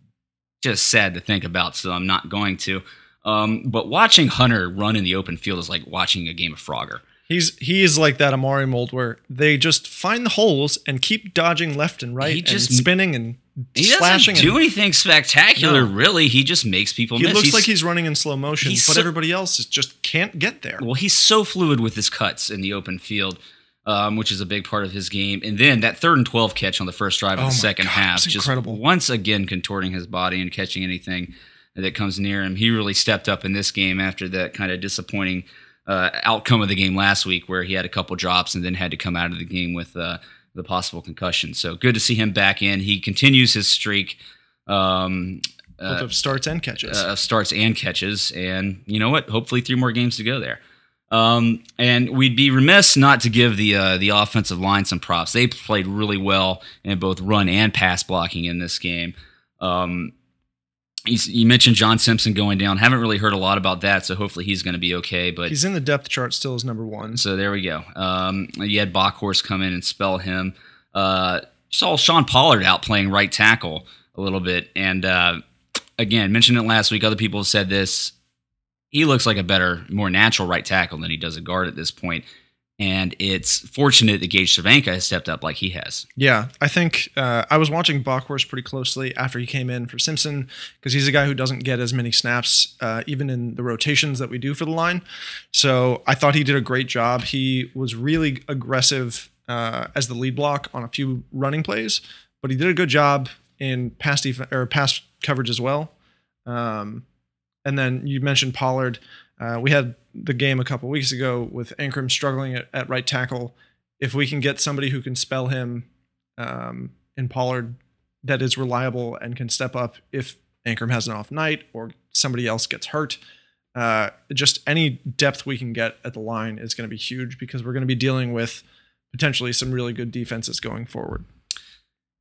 Speaker 1: just sad to think about. So I'm not going to. Um, but watching Hunter run in the open field is like watching a game of Frogger.
Speaker 2: He's he is like that Amari mold where they just find the holes and keep dodging left and right
Speaker 1: He
Speaker 2: and
Speaker 1: just-
Speaker 2: spinning and
Speaker 1: He
Speaker 2: slashing.
Speaker 1: doesn't do
Speaker 2: and
Speaker 1: anything spectacular,
Speaker 2: No.
Speaker 1: really. He just makes people
Speaker 2: he
Speaker 1: miss.
Speaker 2: looks like he's running in slow motion, but
Speaker 1: so-
Speaker 2: everybody else is just can't get there.
Speaker 1: well, he's so fluid with his cuts in the open field. Um, which is a big part of his game, and then that third and twelve catch on the first drive of
Speaker 2: Oh
Speaker 1: the second
Speaker 2: God,
Speaker 1: half, just
Speaker 2: incredible.
Speaker 1: once again contorting his body and catching anything that comes near him. He really stepped up in this game after that kind of disappointing uh, outcome of the game last week, where he had a couple drops and then had to come out of the game with uh, the possible concussion. So good to see him back in. He continues his streak. Um, uh,
Speaker 2: of starts and catches.
Speaker 1: uh, starts and catches. And you know what? Hopefully, three more games to go there. Um, and we'd be remiss not to give the uh, the offensive line some props. They played really well in both run and pass blocking in this game. Um, you, you mentioned John Simpson going down. Haven't really heard a lot about that, so hopefully he's going to be okay. But
Speaker 2: He's in the depth chart still as number one.
Speaker 1: so there we go. Um, you had Bockhorst come in and spell him. Uh, saw Sean Pollard out playing right tackle a little bit, and uh, again mentioned it last week. Other people have said this. He looks like a better, more natural right tackle than he does a guard at this point. And it's fortunate that Gage Cervenka has stepped up like he has.
Speaker 2: Yeah, I think uh, I was watching Bockhorst pretty closely after he came in for Simpson because he's a guy who doesn't get as many snaps, uh, even in the rotations that we do for the line. So I thought he did a great job. He was really aggressive uh, as the lead block on a few running plays, but he did a good job in pass def- or pass coverage as well. Um, and then you mentioned Pollard. Uh, we had the game a couple weeks ago with Anchrum struggling at, at right tackle. If we can get somebody who can spell him um, in Pollard that is reliable and can step up if Anchrum has an off night or somebody else gets hurt, uh, just any depth we can get at the line is going to be huge because we're going to be dealing with potentially some really good defenses going forward.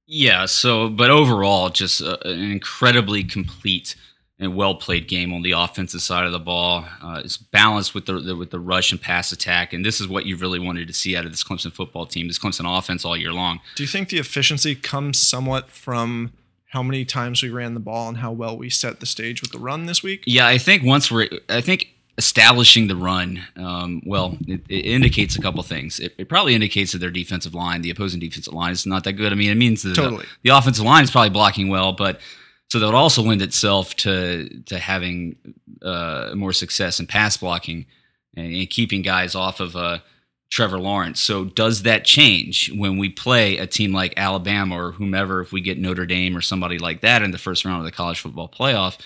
Speaker 1: Yeah. So, but overall, just a, an incredibly complete and well played game on the offensive side of the ball. Uh, it's balanced with the, the with the rush and pass attack, and this is what you really wanted to see out of this Clemson football team. This Clemson offense all year long.
Speaker 2: Do you think the efficiency comes somewhat from how many times we ran the ball and how well we set the stage with the run this week?
Speaker 1: Yeah, I think once we're, I think establishing the run, um, well, it, it indicates a couple things. It, it probably indicates that their defensive line, the opposing defensive line, is not that good. I mean, it means that
Speaker 2: Totally.
Speaker 1: the, the offensive line is probably blocking well, but so that would also lend itself to to having uh, more success in pass blocking and, and keeping guys off of uh, Trevor Lawrence. So does that change when we play a team like Alabama or whomever? If we get Notre Dame or somebody like that in the first round of the college football playoff,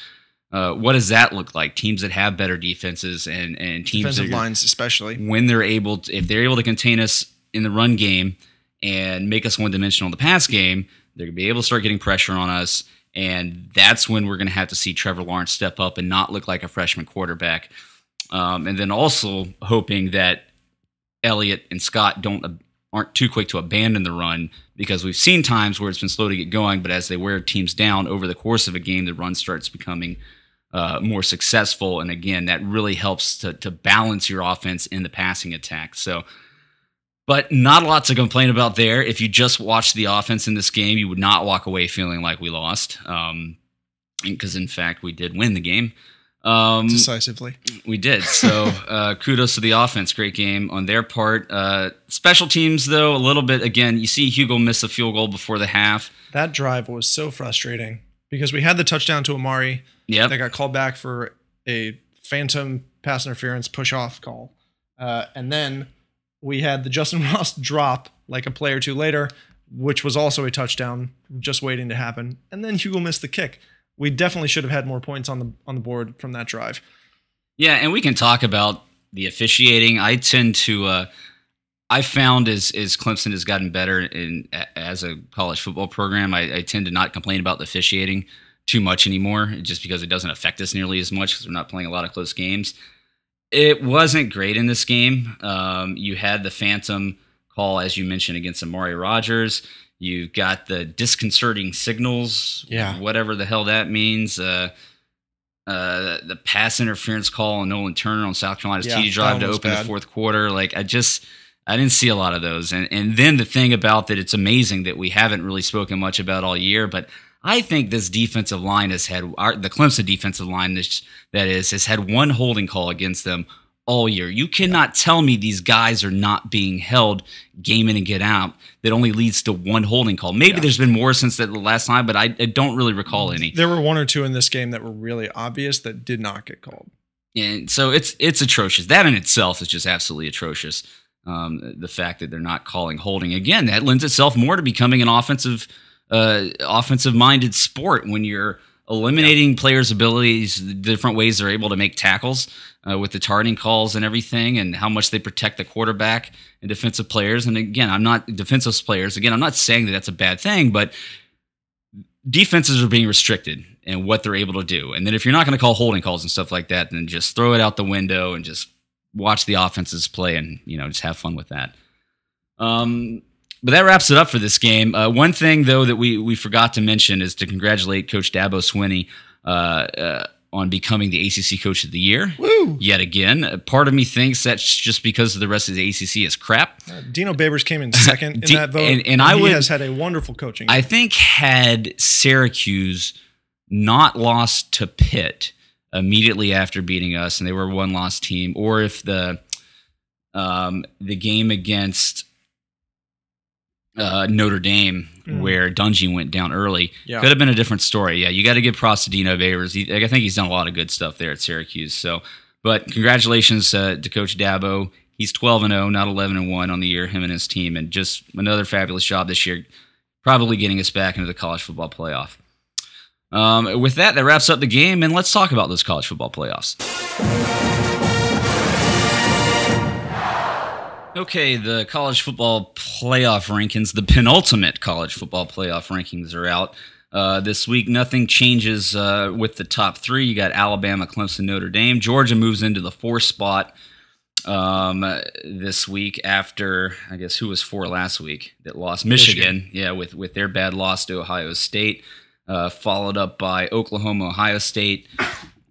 Speaker 1: uh, what does that look like? Teams that have better defenses and and teams
Speaker 2: Defensive
Speaker 1: that
Speaker 2: lines, especially.
Speaker 1: when they're able to, if they're able to contain us in the run game and make us one dimensional in the pass game, they're gonna be able to start getting pressure on us. And that's when we're gonna have to see Trevor Lawrence step up and not look like a freshman quarterback. Um, and then also hoping that Elliott and Scott don't aren't too quick to abandon the run because we've seen times where it's been slow to get going, but as they wear teams down over the course of a game, the run starts becoming uh, more successful. And again, that really helps to, to balance your offense in the passing attack. So, but not a lot to complain about there. If you just watch the offense in this game, you would not walk away feeling like we lost. Um, because in fact, we did win the game. Um,
Speaker 2: Decisively.
Speaker 1: we did. So uh, kudos to the offense. Great game on their part. Uh, special teams, though, a little bit. Again, you see Hugo miss a field goal before the half.
Speaker 2: That drive was so frustrating because we had the touchdown to Amari
Speaker 1: Yeah,
Speaker 2: that got called back for a phantom pass interference push off call. Uh, and then we had the Justin Ross drop like a play or two later, which was also a touchdown just waiting to happen. And then Hugo missed the kick. We definitely should have had more points on the on the board from that drive.
Speaker 1: Yeah, and we can talk about the officiating. I tend to. Uh, I found as as Clemson has gotten better in as a college football program, I, I tend to not complain about the officiating too much anymore, just because it doesn't affect us nearly as much because we're not playing a lot of close games. It wasn't great in this game. Um, you had the phantom call, as you mentioned, against Amari Rogers. You've got the disconcerting signals,
Speaker 2: Yeah.
Speaker 1: whatever the hell that means. Uh, uh, the pass interference call on Nolan Turner on South Carolina's
Speaker 2: Yeah,
Speaker 1: TD drive to open
Speaker 2: bad.
Speaker 1: the fourth quarter. Like I just, I didn't see a lot of those. And and then the thing about that, it's amazing that we haven't really spoken much about all year, but I think this defensive line has had our, the Clemson defensive line this, that is has had one holding call against them all year. You cannot tell me these guys are not being held game in and get out that only leads to one holding call. Maybe
Speaker 2: Yeah.
Speaker 1: there's been more since the last time, but I, I don't really recall any.
Speaker 2: There were one or two in this game that were really obvious that did not get called.
Speaker 1: And so it's it's atrocious. That in itself is just absolutely atrocious. Um, the fact that they're not calling holding again that lends itself more to becoming an offensive uh, offensive minded sport when you're eliminating players' abilities, the different ways they're able to make tackles uh, with the targeting calls and everything, and how much they protect the quarterback and defensive players. And again, I'm not defensive players. Again, I'm not saying that that's a bad thing, but defenses are being restricted and what they're able to do. And then if you're not going to call holding calls and stuff like that, then just throw it out the window and just watch the offenses play and you know just have fun with that. Um, but that wraps it up for this game. Uh, one thing though that we we forgot to mention is to congratulate Coach Dabo Swinney uh, uh, on becoming the ACC Coach of the Year.
Speaker 2: Woo!
Speaker 1: Yet again, Uh, part of me thinks that's just because the rest of the ACC is crap.
Speaker 2: Uh, Dino Babers came in second in
Speaker 1: D-
Speaker 2: that vote,
Speaker 1: and- and I
Speaker 2: he
Speaker 1: would-
Speaker 2: has had a wonderful coaching.
Speaker 1: I think had Syracuse not lost to Pitt immediately after beating us, and they were a one loss team, or if the um, the game against uh, Notre Dame,
Speaker 2: Mm.
Speaker 1: where Dungey went down early,
Speaker 2: Yeah.
Speaker 1: could have been a different story. Yeah, you got to give props to Dino Babers. He, I think he's done a lot of good stuff there at Syracuse. So, but congratulations uh, to Coach Dabo. He's 12 and 0, not 11 and 1 on the year, him and his team, and just another fabulous job this year, probably getting us back into the college football playoff. Um, with that, that wraps up the game, and let's talk about those college football playoffs. Okay, the college football playoff rankings, the penultimate college football playoff rankings are out. Uh, this week, nothing changes uh, with the top three. You got Alabama, Clemson, Notre Dame. Georgia moves into the four spot um, this week after, I guess, who was four last week that lost? Michigan. Yeah, with, with their bad loss to Ohio State. Uh, followed up by Oklahoma, Ohio State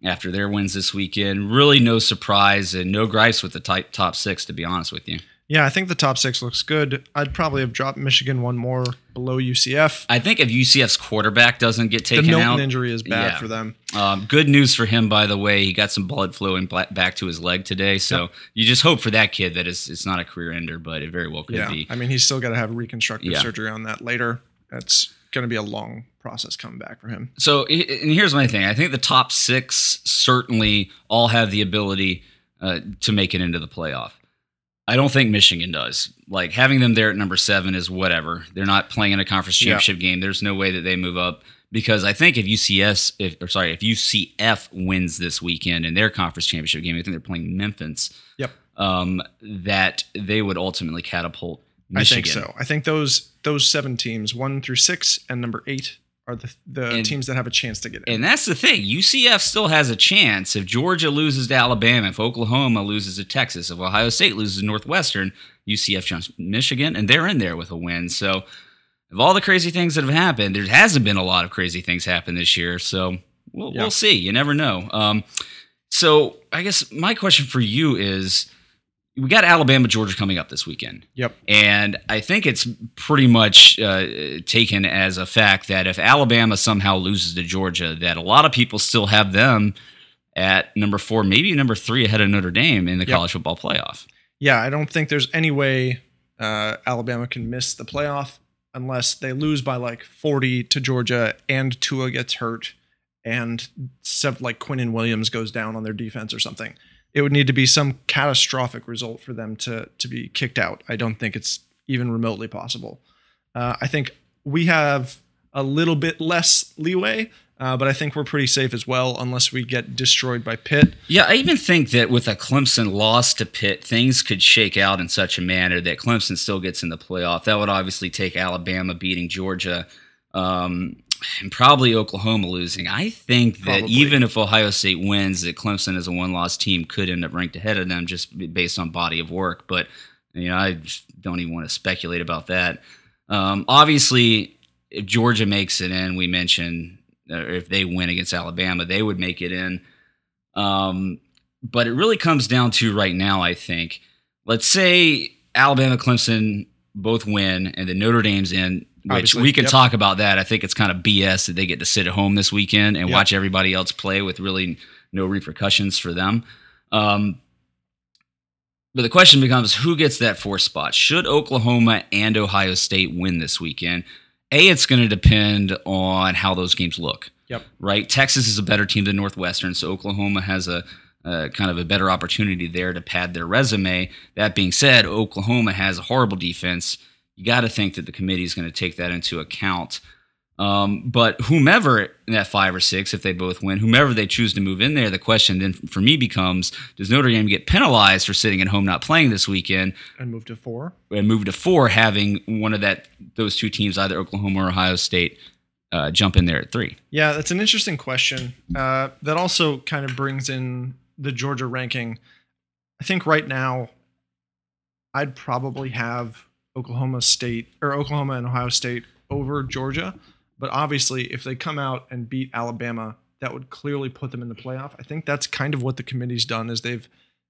Speaker 1: after their wins this weekend. Really no surprise and no gripes with the top six, to be honest with you.
Speaker 2: Yeah, I think the top six looks good. I'd probably have dropped Michigan one more below UCF.
Speaker 1: I think if UCF's quarterback doesn't get
Speaker 2: The
Speaker 1: taken
Speaker 2: Milton
Speaker 1: out,
Speaker 2: injury is bad
Speaker 1: Yeah.
Speaker 2: for them.
Speaker 1: um, good news for him, by the way. He got some blood flowing back to his leg today, so you just hope for that kid that it's, it's not a career ender, but it very well could
Speaker 2: Yeah,
Speaker 1: be.
Speaker 2: I mean, he's still got to have reconstructive
Speaker 1: Yeah.
Speaker 2: surgery on that later. That's going to be a long process coming back for him.
Speaker 1: So, and here's my thing. I think the top six certainly all have the ability uh, to make it into the playoff. I don't think Michigan does. Like having them there at number seven is whatever. They're not playing in a conference
Speaker 2: Yeah.
Speaker 1: championship game. There's no way that they move up because I think if UCS, if or sorry, if UCF wins this weekend in their conference championship game, I think they're playing Memphis.
Speaker 2: Yep.
Speaker 1: Um, that they would ultimately catapult Michigan.
Speaker 2: I think so. I think those those seven teams, one through six and number eight, are the the
Speaker 1: And-
Speaker 2: teams that have a chance to get in.
Speaker 1: And that's the thing. UCF still has a chance. If Georgia loses to Alabama, if Oklahoma loses to Texas, if Ohio State loses to Northwestern, UCF jumps Michigan, and they're in there with a win. So, of all the crazy things that have happened, there hasn't been a lot of crazy things happen this year. So, we'll,
Speaker 2: Yeah.
Speaker 1: we'll see. You never know. Um, so, I guess my question for you is we got Alabama, Georgia coming up this weekend.
Speaker 2: yep.
Speaker 1: And I think it's pretty much uh, taken as a fact that if Alabama somehow loses to Georgia, that a lot of people still have them at number four, maybe number three ahead of Notre Dame in the
Speaker 2: Yep.
Speaker 1: college football playoff.
Speaker 2: Yeah, I don't think there's any way uh, Alabama can miss the playoff unless they lose by like 40 to Georgia and Tua gets hurt and like Quinnen Williams goes down on their defense or something. It would need to be some catastrophic result for them to to be kicked out. I don't think it's even remotely possible. Uh, I think we have a little bit less leeway, uh, but I think we're pretty safe as well, unless we get destroyed by Pitt.
Speaker 1: Yeah, I even think that with a Clemson loss to Pitt, things could shake out in such a manner that Clemson still gets in the playoff. That would obviously take Alabama beating Georgia. Um, and probably Oklahoma losing. I think that
Speaker 2: Probably.
Speaker 1: even if Ohio State wins, that Clemson as a one-loss team could end up ranked ahead of them just based on body of work. But you know, I just don't even want to speculate about that. Um, obviously, if Georgia makes it in, we mentioned uh, if they win against Alabama, they would make it in. Um, but it really comes down to right now. I think. Let's say Alabama, Clemson both win, and then Notre Dame's in which
Speaker 2: Obviously,
Speaker 1: we can
Speaker 2: yep.
Speaker 1: talk about that. I think it's kind of BS that they get to sit at home this weekend and
Speaker 2: Yep.
Speaker 1: watch everybody else play with really no repercussions for them. Um, but the question becomes who gets that fourth spot? Should Oklahoma and Ohio State win this weekend? A, it's going to depend on how those games look.
Speaker 2: Yep.
Speaker 1: Right? Texas is a better team than Northwestern, so Oklahoma has a uh, kind of a better opportunity there to pad their resume. That being said, Oklahoma has a horrible defense. You got to think that the committee is going to take that into account. Um, but whomever in that five or six, if they both win, whomever they choose to move in there, the question then for me becomes: Does Notre Dame get penalized for sitting at home not playing this weekend
Speaker 2: And move to four.
Speaker 1: and move to four, having one of that those two teams, either Oklahoma or Ohio State, uh, jump in there at three?
Speaker 2: Yeah, that's an interesting question. Uh, that also kind of brings in the Georgia ranking. I think right now, I'd probably have Oklahoma State or Oklahoma and Ohio State over Georgia. But obviously, if they come out and beat Alabama, that would clearly put them in the playoff. I think that's kind of what the committee's done is they've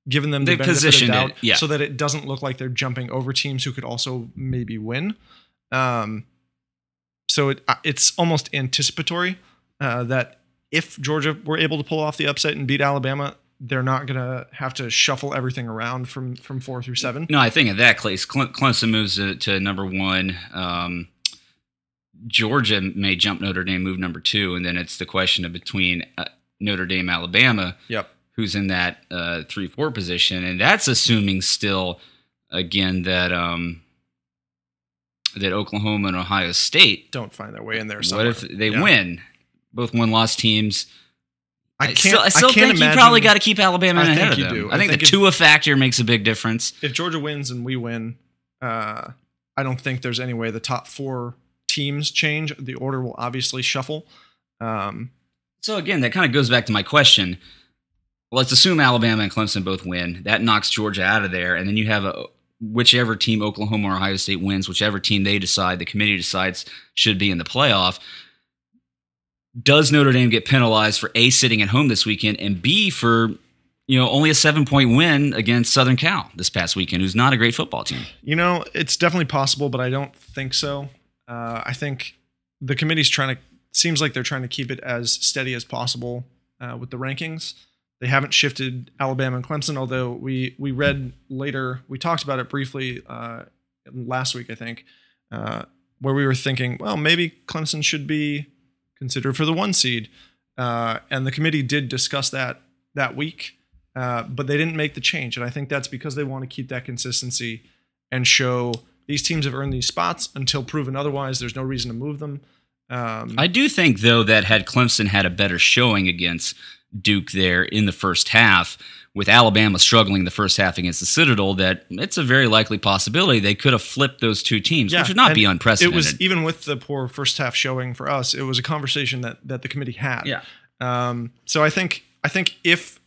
Speaker 2: given them the
Speaker 1: They've
Speaker 2: benefit of
Speaker 1: positioned
Speaker 2: doubt
Speaker 1: it, yeah.
Speaker 2: so that it doesn't look like they're jumping over teams who could also maybe win. Um, so it, uh, it's almost anticipatory uh, that if Georgia were able to pull off the upset and beat Alabama, they're not going to have to shuffle everything around from from four through seven.
Speaker 1: No, I think in that case, Cle- Clemson moves to, to number one. Um, Georgia may jump Notre Dame, move number two, and then it's the question of between uh, Notre Dame, Alabama,
Speaker 2: Yep.
Speaker 1: who's in that uh, three four position, and that's assuming still again that um, that Oklahoma and Ohio State.
Speaker 2: Don't find their way in there.
Speaker 1: What if they
Speaker 2: Yeah.
Speaker 1: win? Both one loss teams.
Speaker 2: I can't.
Speaker 1: still, I still
Speaker 2: can't
Speaker 1: think
Speaker 2: imagine
Speaker 1: you probably got to keep Alabama
Speaker 2: I
Speaker 1: ahead of them.
Speaker 2: do.
Speaker 1: I
Speaker 2: I
Speaker 1: think,
Speaker 2: think
Speaker 1: the
Speaker 2: if-
Speaker 1: Tua factor makes a big difference.
Speaker 2: if Georgia wins and we win. Uh, I don't think there's any way the top four teams change. The order will obviously shuffle. Um,
Speaker 1: So again, that kind of goes back to my question. Let's assume Alabama and Clemson both win. That knocks Georgia out of there, and then you have a whichever team Oklahoma or Ohio State wins, whichever team they decide, the committee decides should be in the playoff. Does Notre Dame get penalized for a sitting at home this weekend, and b for you know only a seven point win against Southern Cal this past weekend, who's not a great football team?
Speaker 2: You know, it's definitely possible, but I don't think so. Uh, I think the committee's trying to seems like they're trying to keep it as steady as possible uh, with the rankings. They haven't shifted Alabama and Clemson, although we we read later we talked about it briefly uh, last week, I think, uh, where we were thinking, well, maybe Clemson should be considered for the one seed, uh, and the committee did discuss that that week. uh, but they didn't make the change, and I think that's because they want to keep that consistency and show these teams have earned these spots until proven otherwise. There's no reason to move them. Um,
Speaker 1: I do think, though, that had Clemson had a better showing against Duke there in the first half, with Alabama struggling the first half against the Citadel, that it's a very likely possibility they could have flipped those two teams, which would not be unprecedented.
Speaker 2: It was even with the poor first half showing for us. It was a conversation that that the committee had.
Speaker 1: Yeah.
Speaker 2: Um, so I think I think if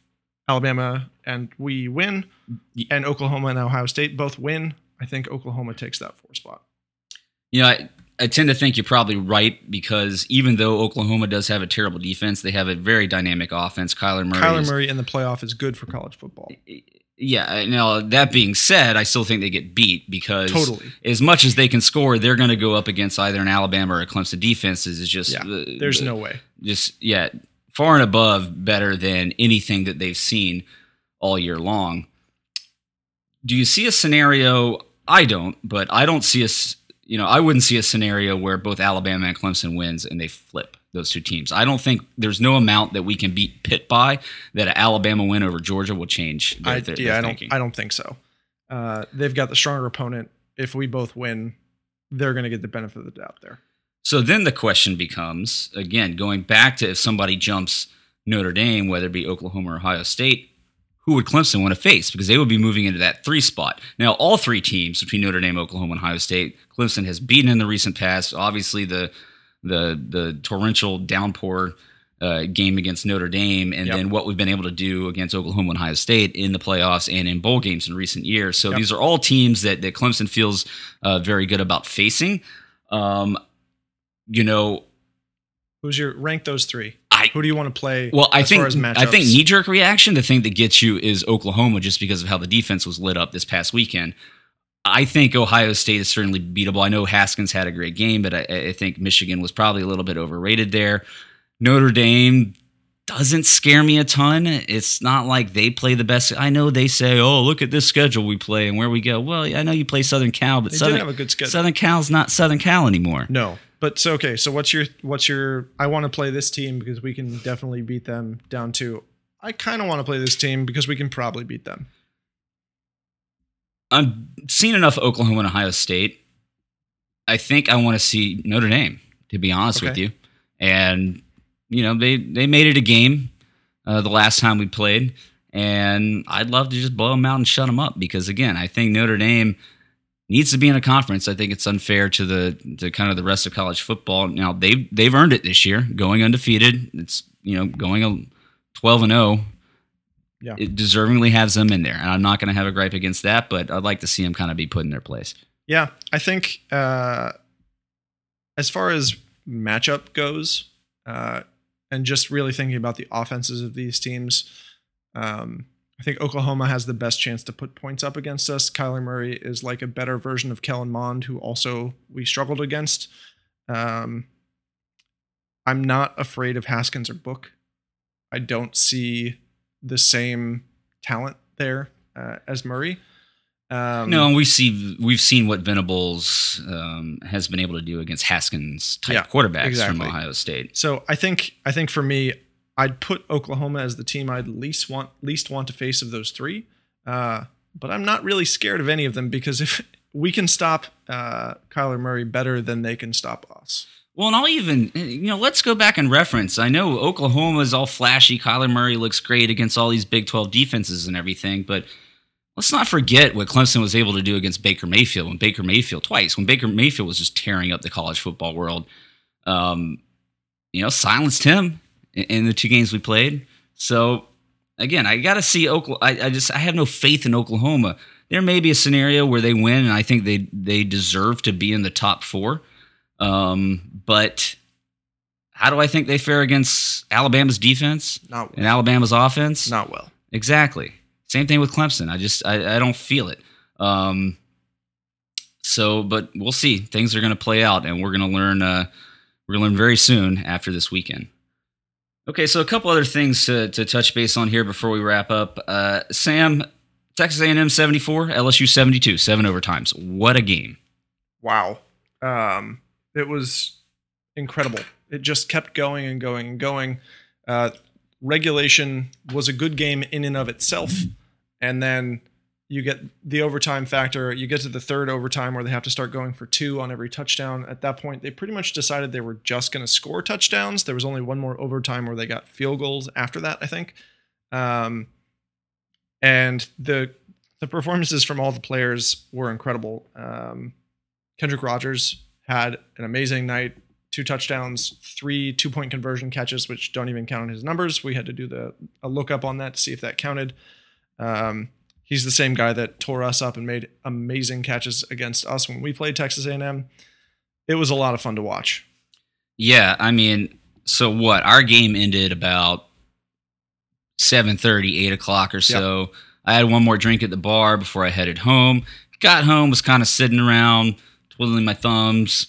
Speaker 2: Alabama and we win, and Oklahoma and Ohio State both win, I think Oklahoma takes that four spot.
Speaker 1: You know, I, tend to think you're probably right because even though Oklahoma does have a terrible defense, they have a very dynamic offense. Kyler Murray.
Speaker 2: Kyler
Speaker 1: is-
Speaker 2: Murray in the playoff is good for college football.
Speaker 1: Yeah. Now that being said, I still think they get beat because
Speaker 2: Totally.
Speaker 1: as much as they can score, they're going to go up against either an Alabama or a Clemson defense. Is just
Speaker 2: Yeah,
Speaker 1: the-
Speaker 2: there's
Speaker 1: the-
Speaker 2: no way.
Speaker 1: just yeah far and above better than anything that they've seen all year long. Do you see a scenario? I don't, but I don't see a you know I wouldn't see a scenario where both Alabama and Clemson wins and they flip those two teams. I don't think there's no amount that we can beat Pitt by that an Alabama win over Georgia will change. Their,
Speaker 2: I,
Speaker 1: their-
Speaker 2: yeah,
Speaker 1: their
Speaker 2: I don't. I don't think so. Uh, they've got the stronger opponent. If we both win, they're going to get the benefit of the doubt there.
Speaker 1: So then the question becomes again, going back to if somebody jumps Notre Dame, whether it be Oklahoma or Ohio State, who would Clemson want to face? Because they would be moving into that three spot. Now, all three teams between Notre Dame, Oklahoma, and Ohio State, Clemson has beaten in the recent past. Obviously, the the the torrential downpour uh, game against Notre Dame, and
Speaker 2: Yep.
Speaker 1: then what we've been able to do against Oklahoma and Ohio State in the playoffs and in bowl games in recent years. So
Speaker 2: Yep.
Speaker 1: these are all teams that that Clemson feels uh, very good about facing. Um, you know,
Speaker 2: Who's your rank those three?
Speaker 1: I
Speaker 2: Who do you want to play?
Speaker 1: well, I
Speaker 2: as
Speaker 1: think
Speaker 2: far as
Speaker 1: I think knee jerk reaction. The thing that gets you is Oklahoma, just because of how the defense was lit up this past weekend. I think Ohio State is certainly beatable. I know Haskins had a great game, but I, I think Michigan was probably a little bit overrated there. Notre Dame doesn't scare me a ton. It's not like they play the best. I know they say, "Oh, look at this schedule we play and where we go." Well, I know you play Southern Cal, but
Speaker 2: They
Speaker 1: Southern
Speaker 2: have a good schedule.
Speaker 1: Southern Cal's not Southern Cal anymore.
Speaker 2: No, but so okay. So what's your what's your? I want to play this team because we can definitely beat them down to. I kind of want to play this team because we can probably beat them.
Speaker 1: I've seen enough Oklahoma and Ohio State. I think I want to see Notre Dame, to be honest with you. And you know, they they made it a game uh, the last time we played, and I'd love to just blow them out and shut them up because again, I think Notre Dame needs to be in a conference. I think it's unfair to the to kind of the rest of college football. Now they've they've earned it this year, going undefeated. It's you know going a twelve and zero
Speaker 2: Yeah.
Speaker 1: it deservingly has them in there. And I'm not going to have a gripe against that, but I'd like to see them kind of be put in their place.
Speaker 2: Yeah, I think uh, as far as matchup goes, uh, and just really thinking about the offenses of these teams, um, I think Oklahoma has the best chance to put points up against us. Kyler Murray is like a better version of Kellen Mond, who also we struggled against. Um, I'm not afraid of Haskins or Book. I don't see the same talent there uh, as Murray. Um,
Speaker 1: no, and we see we've seen what Venables um, has been able to do against Haskins type
Speaker 2: Yeah,
Speaker 1: quarterbacks
Speaker 2: exactly.
Speaker 1: from Ohio State.
Speaker 2: So I think I think for me, I'd put Oklahoma as the team I'd least want least want to face of those three. Uh, but I'm not really scared of any of them because if we can stop uh, Kyler Murray better than they can stop us.
Speaker 1: Well, and I'll even you know let's go back and reference. I know Oklahoma is all flashy. Kyler Murray looks great against all these Big 12 defenses and everything, but let's not forget what Clemson was able to do against Baker Mayfield when Baker Mayfield twice when Baker Mayfield was just tearing up the college football world. Um, you know, silenced him in, the two games we played. So again, I got to see Oklahoma. I, I just I have no faith in Oklahoma. There may be a scenario where they win, and I think they they deserve to be in the top four. Um, but how do I think they fare against Alabama's defense
Speaker 2: Not well.
Speaker 1: and Alabama's offense?
Speaker 2: not well.
Speaker 1: Exactly. Same thing with Clemson. I just I, I don't feel it. Um, so, but we'll see. Things are going to play out, and we're going to learn. Uh, we're going to learn very soon after this weekend. Okay, so a couple other things to, to touch base on here before we wrap up. Uh, Sam, Texas A&M seventy four, LSU seventy two, seven overtimes. What a game!
Speaker 2: Wow. Um, it was incredible. It just kept going and going and going. Uh, regulation was a good game in and of itself, and then you get the overtime factor. You get to the third overtime where they have to start going for two on every touchdown. At that point, they pretty much decided they were just going to score touchdowns. There was only one more overtime where they got field goals after that, I think. Um, and the the performances from all the players were incredible. Um, Kendrick Rogers had an amazing night, two touchdowns, three two point conversion catches, which don't even count in his numbers. We had to do the a lookup on that to see if that counted. Um, he's the same guy that tore us up and made amazing catches against us when we played Texas A&M. It was a lot of fun to watch.
Speaker 1: Yeah, I mean, so what? Our game ended about 7.30, 8 o'clock or so. Yep. I had one more drink at the bar before I headed home. Got home, was kind of sitting around, twiddling my thumbs.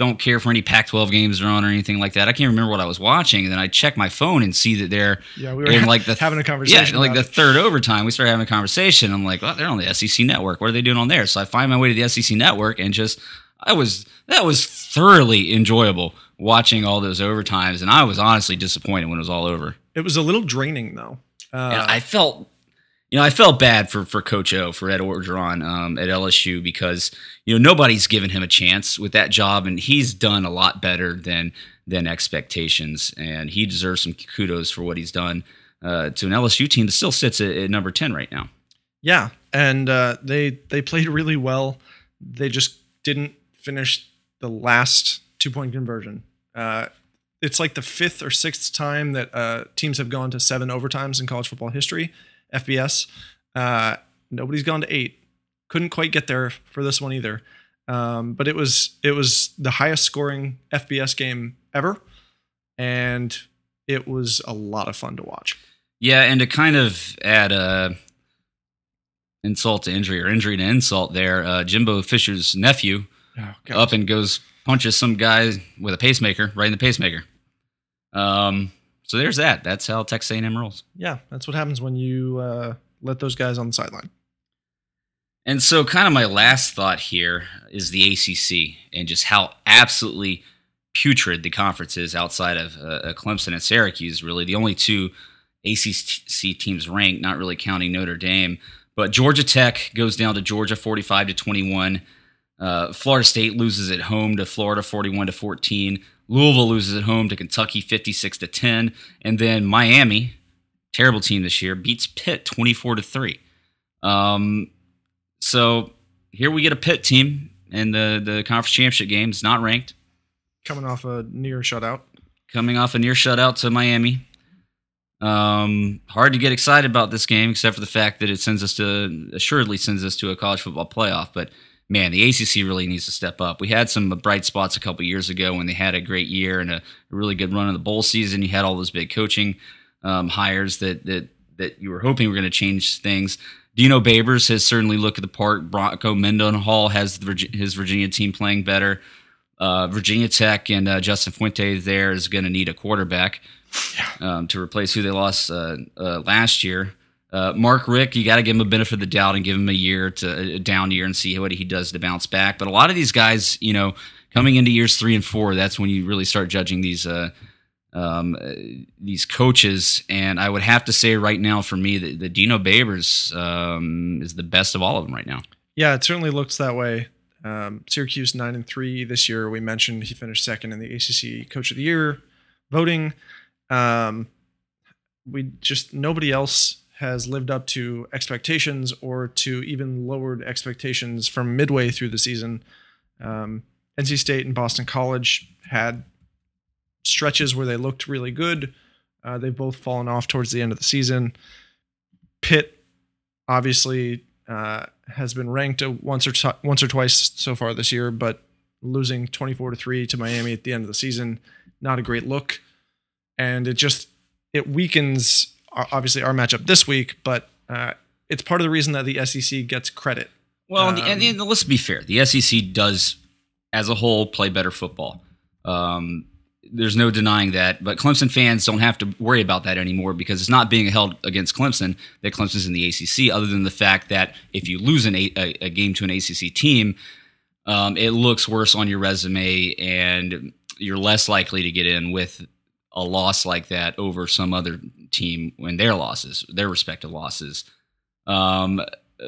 Speaker 1: Don't care for any Pac-12 games that are on or anything like that. I can't remember what I was watching, and then I check my phone and see that they're
Speaker 2: yeah we were in like the, having a conversation.
Speaker 1: Yeah, like the third overtime, we started having a conversation. I'm like, oh, they're on the SEC network. What are they doing on there? So I find my way to the SEC network and just I was that was thoroughly enjoyable watching all those overtimes, and I was honestly disappointed when it was all over.
Speaker 2: It was a little draining though.
Speaker 1: Uh, I felt you know, I felt bad for for Coach O for Ed Orgeron um, at LSU because you know nobody's given him a chance with that job, and he's done a lot better than than expectations, and he deserves some kudos for what he's done uh, to an LSU team that still sits at, at number ten right now.
Speaker 2: Yeah, and uh, they they played really well. They just didn't finish the last two point conversion. Uh, it's like the fifth or sixth time that uh, teams have gone to seven overtimes in college football history FBS. Uh, nobody's gone to eight. Couldn't quite get there for this one either. Um, but it was it was the highest scoring FBS game ever, and it was a lot of fun to watch.
Speaker 1: Yeah, and to kind of add a insult to injury or injury to insult, there, uh, Jimbo Fisher's nephew oh, up and goes punches some guy with a pacemaker right in the pacemaker. Um, so there's that. That's how Texas A&M rolls.
Speaker 2: Yeah, that's what happens when you uh, let those guys on the sideline.
Speaker 1: And so, kind of my last thought here is the ACC and just how absolutely putrid the conference is outside of uh, uh, Clemson and Syracuse. Really, the only two ACC teams ranked, not really counting Notre Dame. But Georgia Tech goes down to Georgia, forty-five to twenty-one. Uh, Florida State loses at home to Florida, forty-one to fourteen. Louisville loses at home to Kentucky 56 to 10. And then Miami, terrible team this year, beats Pitt 24 to 3. Um, so here we get a Pitt team in the, the conference championship game. It's not ranked.
Speaker 2: Coming off a near shutout.
Speaker 1: Coming off a near shutout to Miami. Um, hard to get excited about this game, except for the fact that it sends us to assuredly sends us to a college football playoff. But man, the ACC really needs to step up. We had some bright spots a couple years ago when they had a great year and a really good run in the bowl season. You had all those big coaching um, hires that that that you were hoping were going to change things. Dino Babers has certainly looked at the part. Bronco Mendenhall has the, his Virginia team playing better. Uh, Virginia Tech and uh, Justin Fuente there is going to need a quarterback um, to replace who they lost uh, uh last year. Uh, Mark Richt, you got to give him a benefit of the doubt and give him a year to a down year and see what he does to bounce back. But a lot of these guys, you know, coming into years three and four, that's when you really start judging these uh, um, uh, these coaches. And I would have to say right now for me that the Dino Babers um, is the best of all of them right now.
Speaker 2: Yeah, it certainly looks that way. Um, Syracuse nine and three this year. We mentioned he finished second in the ACC Coach of the Year voting. Um, we just nobody else has lived up to expectations or to even lowered expectations from midway through the season. Um, NC State and Boston College had stretches where they looked really good. Uh, they've both fallen off towards the end of the season. Pitt obviously uh, has been ranked once or t- once or twice so far this year, but losing 24 to 3 to Miami at the end of the season, not a great look. And it just it weakens obviously our matchup this week, but uh, it's part of the reason that the SEC gets credit.
Speaker 1: Well, um, and, and, let's be fair. The SEC does, as a whole, play better football. Um, there's no denying that. But Clemson fans don't have to worry about that anymore because it's not being held against Clemson that Clemson's in the ACC, other than the fact that if you lose an a, a game to an ACC team, um, it looks worse on your resume and you're less likely to get in with a loss like that over some other team when their losses, their respective losses. Um,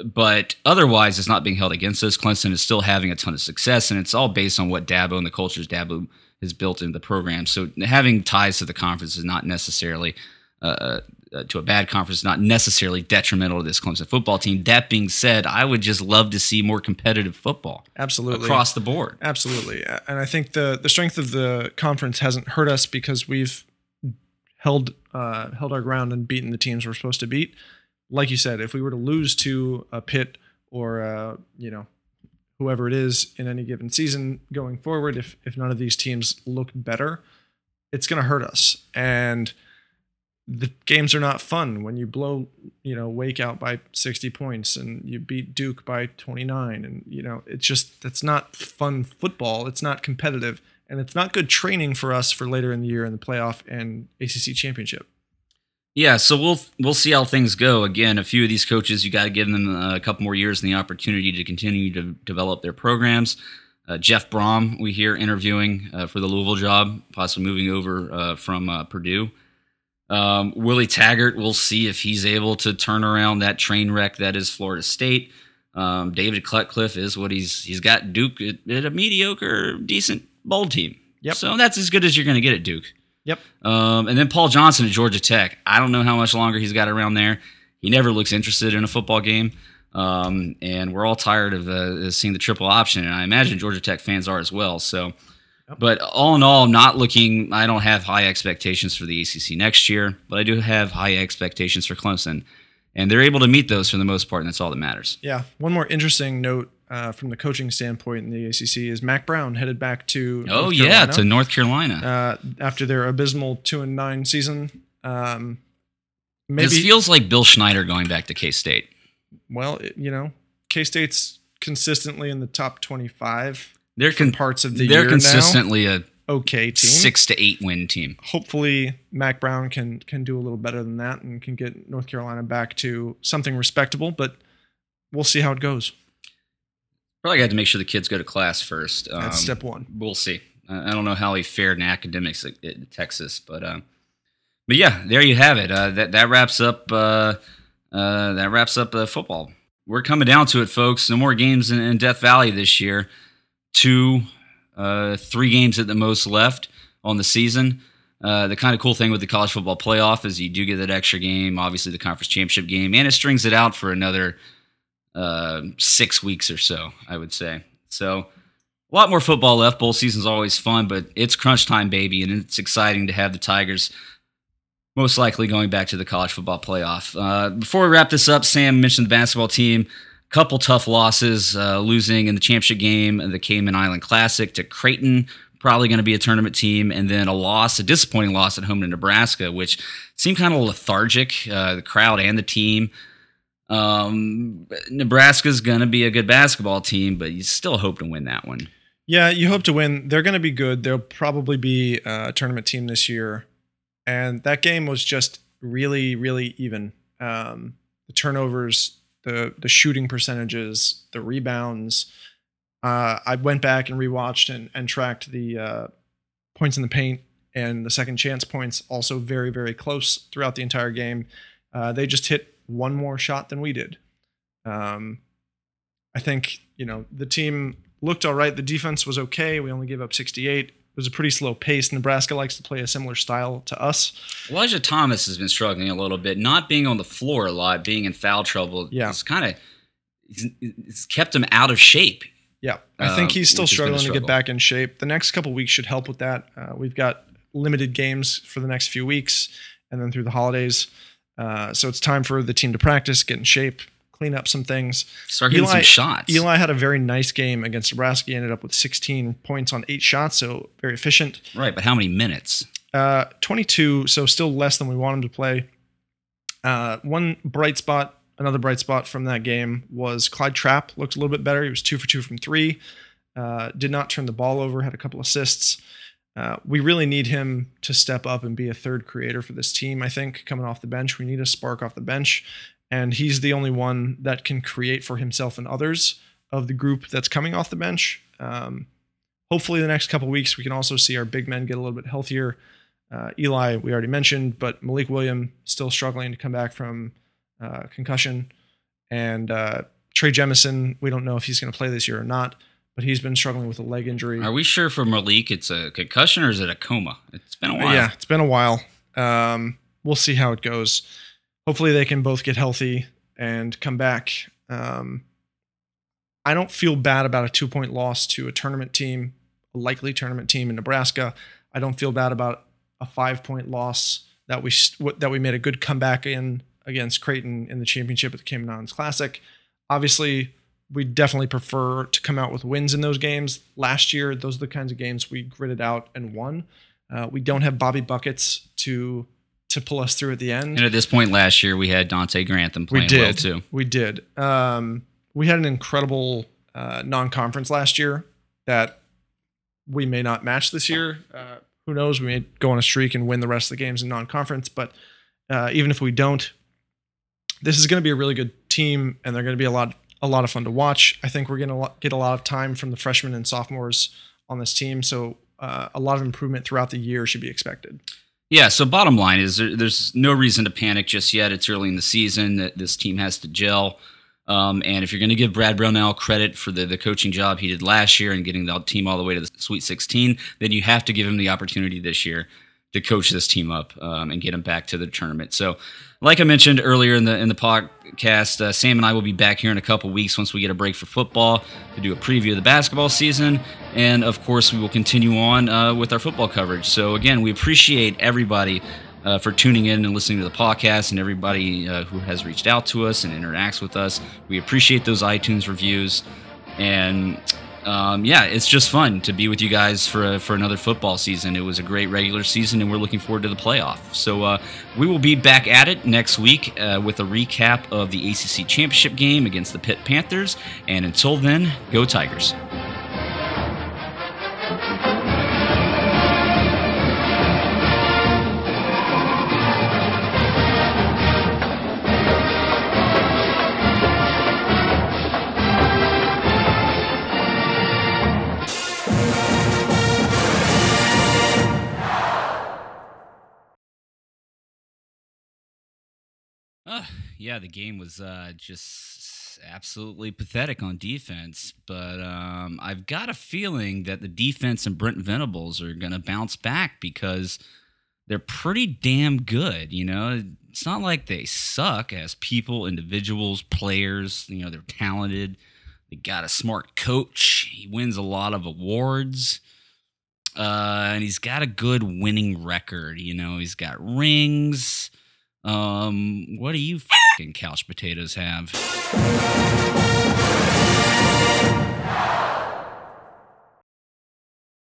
Speaker 1: but otherwise, it's not being held against us. Clemson is still having a ton of success, and it's all based on what Dabo and the cultures Dabo has built into the program. So having ties to the conference is not necessarily uh, uh, to a bad conference, is not necessarily detrimental to this Clemson football team. That being said, I would just love to see more competitive football
Speaker 2: Absolutely.
Speaker 1: across the board.
Speaker 2: Absolutely. And I think the the strength of the conference hasn't hurt us because we've held uh, held our ground and beaten the teams we're supposed to beat. Like you said, if we were to lose to a Pitt or uh, you know whoever it is in any given season going forward, if if none of these teams look better, it's going to hurt us. And the games are not fun when you blow you know wake out by 60 points and you beat duke by 29 and you know it's just that's not fun football it's not competitive and it's not good training for us for later in the year in the playoff and acc championship
Speaker 1: Yeah, so we'll we'll see how things go. Again, a few of these coaches, you got to give them a couple more years and the opportunity to continue to develop their programs. Uh, Jeff Brohm, we hear interviewing uh, for the Louisville job, possibly moving over uh, from uh, Purdue. Um, Willie Taggart, we'll see if he's able to turn around that train wreck that is Florida State. Um, David Cutcliffe is what he's he's got Duke at, at a mediocre, decent bowl team.
Speaker 2: Yep.
Speaker 1: So that's as good as you're going to get at Duke.
Speaker 2: yep
Speaker 1: Um, and then Paul Johnson at Georgia Tech. I don't know how much longer he's got around there. He never looks interested in a football game. Um, and we're all tired of uh, seeing the triple option, and I imagine Georgia Tech fans are as well. So, but all in all, not looking. I don't have high expectations for the ACC next year, but I do have high expectations for Clemson, and they're able to meet those for the most part, and that's all that matters.
Speaker 2: yeah one more interesting note uh, from the coaching standpoint in the acc is Mack Brown headed back to
Speaker 1: Oh
Speaker 2: North
Speaker 1: yeah, to North Carolina.
Speaker 2: uh, after their abysmal two and nine season um, maybe
Speaker 1: this feels like Bill Snyder going back to K State.
Speaker 2: well you know k-state's consistently in the top 25
Speaker 1: They're con-
Speaker 2: parts of the
Speaker 1: they're consistently a
Speaker 2: okay team
Speaker 1: six to eight win team.
Speaker 2: hopefully Mack Brown can can do a little better than that and can get North Carolina back to something respectable. But we'll see how it goes.
Speaker 1: Probably got to make sure the kids go to class first. Um,
Speaker 2: That's step one.
Speaker 1: We'll see. I don't know how he fared in academics at, at Texas, but uh, but yeah, there you have it. Uh, that that wraps up. Uh, uh, that wraps up uh, football. We're coming down to it, folks. No more games in, in Death Valley this year. Two, uh, three games at the most left on the season. Uh, the kind of cool thing with the college football playoff is you do get that extra game, obviously the conference championship game, and it strings it out for another uh, six weeks or so, I would say. So a lot more football left. Bowl season's always fun, but it's crunch time, baby, and it's exciting to have the Tigers most likely going back to the college football playoff. Uh, before we wrap this up, Sam mentioned the basketball team. Couple tough losses, uh, losing in the championship game, the Cayman Island Classic to Creighton, probably going to be a tournament team, and then a loss, a disappointing loss at home to Nebraska, which seemed kind of lethargic. Uh, the crowd and the team. Um, Nebraska's going to be a good basketball team, but you still hope to win that one.
Speaker 2: Yeah, you hope to win. They're going to be good. They'll probably be a tournament team this year. And that game was just really, really even. Um, the turnovers, the the shooting percentages, the rebounds. Uh, I went back and rewatched and, and tracked the uh, points in the paint and the second chance points. Also very, very close throughout the entire game. Uh, they just hit one more shot than we did. Um, I think you know the team looked all right. The defense was okay. We only gave up 68. It was a pretty slow pace. Nebraska likes to play a similar style to us.
Speaker 1: Elijah Thomas has been struggling a little bit, not being on the floor a lot, being in foul trouble.
Speaker 2: Yeah.
Speaker 1: It's kind of it's, kept him out of shape.
Speaker 2: Yeah, I think
Speaker 1: Uh,
Speaker 2: he's still
Speaker 1: which has been a
Speaker 2: struggling to get back in shape. The next couple weeks should help with that. Uh, we've got limited games for the next few weeks, and then through the holidays. Uh, so it's time for the team to practice, get in shape, clean up some things.
Speaker 1: Start hitting some shots.
Speaker 2: Eli had a very nice game against Nebraska. He ended up with 16 points on eight shots, so very efficient.
Speaker 1: Right, but how many minutes?
Speaker 2: Uh, 22, so still less than we want him to play. Uh, one bright spot, another bright spot from that game was Clyde Trapp looked a little bit better. He was two for two from three. Uh, did not turn the ball over, had a couple assists. Uh, we really need him to step up and be a third creator for this team. I think coming off the bench, we need a spark off the bench, and he's the only one that can create for himself and others of the group that's coming off the bench. Um, hopefully, the next couple weeks we can also see our big men get a little bit healthier. Uh, Eli, we already mentioned, but Malik William still struggling to come back from uh, concussion. And uh, Trey Jemison, we don't know if he's going to play this year or not, but he's been struggling with a leg injury.
Speaker 1: Are we sure for Malik it's a concussion or is it a coma? It's been a while.
Speaker 2: Yeah, it's been a while. Um, we'll see how it goes. Hopefully, they can both get healthy and come back. Um, I don't feel bad about a two point loss to a tournament team, a likely tournament team in Nebraska. I don't feel bad about a five point loss that we that we made a good comeback in against Creighton in the championship at the Cayman Islands Classic. Obviously, we definitely prefer to come out with wins in those games. Last year, those are the kinds of games we gritted out and won. Uh, we don't have Bobby buckets to to pull us through at the end.
Speaker 1: And at this point last year, we had Donte Grantham playing
Speaker 2: we did.
Speaker 1: well too.
Speaker 2: We did. Um, we had an incredible uh, non-conference last year that we may not match this year. Uh, who knows? We may go on a streak and win the rest of the games in non-conference. But uh, even if we don't, this is going to be a really good team, and they're going to be a lot a lot of fun to watch. I think we're going to get a lot of time from the freshmen and sophomores on this team, so uh, a lot of improvement throughout the year should be expected.
Speaker 1: Yeah. So bottom line is there, there's no reason to panic just yet. It's early in the season. That this team has to gel. Um, and if you're going to give Brad Brownell credit for the, the coaching job he did last year and getting the team all the way to the Sweet 16, then you have to give him the opportunity this year to coach this team up um, and get them back to the tournament. So, like I mentioned earlier in the in the podcast, uh, Sam and I will be back here in a couple weeks once we get a break for football to do a preview of the basketball season, and of course we will continue on uh, with our football coverage. So again, we appreciate everybody. Uh, for tuning in and listening to the podcast, and everybody uh, who has reached out to us and interacts with us. We appreciate those iTunes reviews. And um, yeah, it's just fun to be with you guys for for another football season. It was a great regular season, and we're looking forward to the playoff. So uh, we will be back at it next week uh, with a recap of the ACC championship game against the Pitt Panthers. And until then, go Tigers. Yeah, the game was uh, just absolutely pathetic on defense, but um, I've got a feeling that the defense and Brent Venables are going to bounce back because they're pretty damn good. You know, it's not like they suck as people, individuals, players. You know, they're talented. They got a smart coach. He wins a lot of awards. Uh, and he's got a good winning record. You know, he's got rings. Um, what do you fucking couch potatoes have?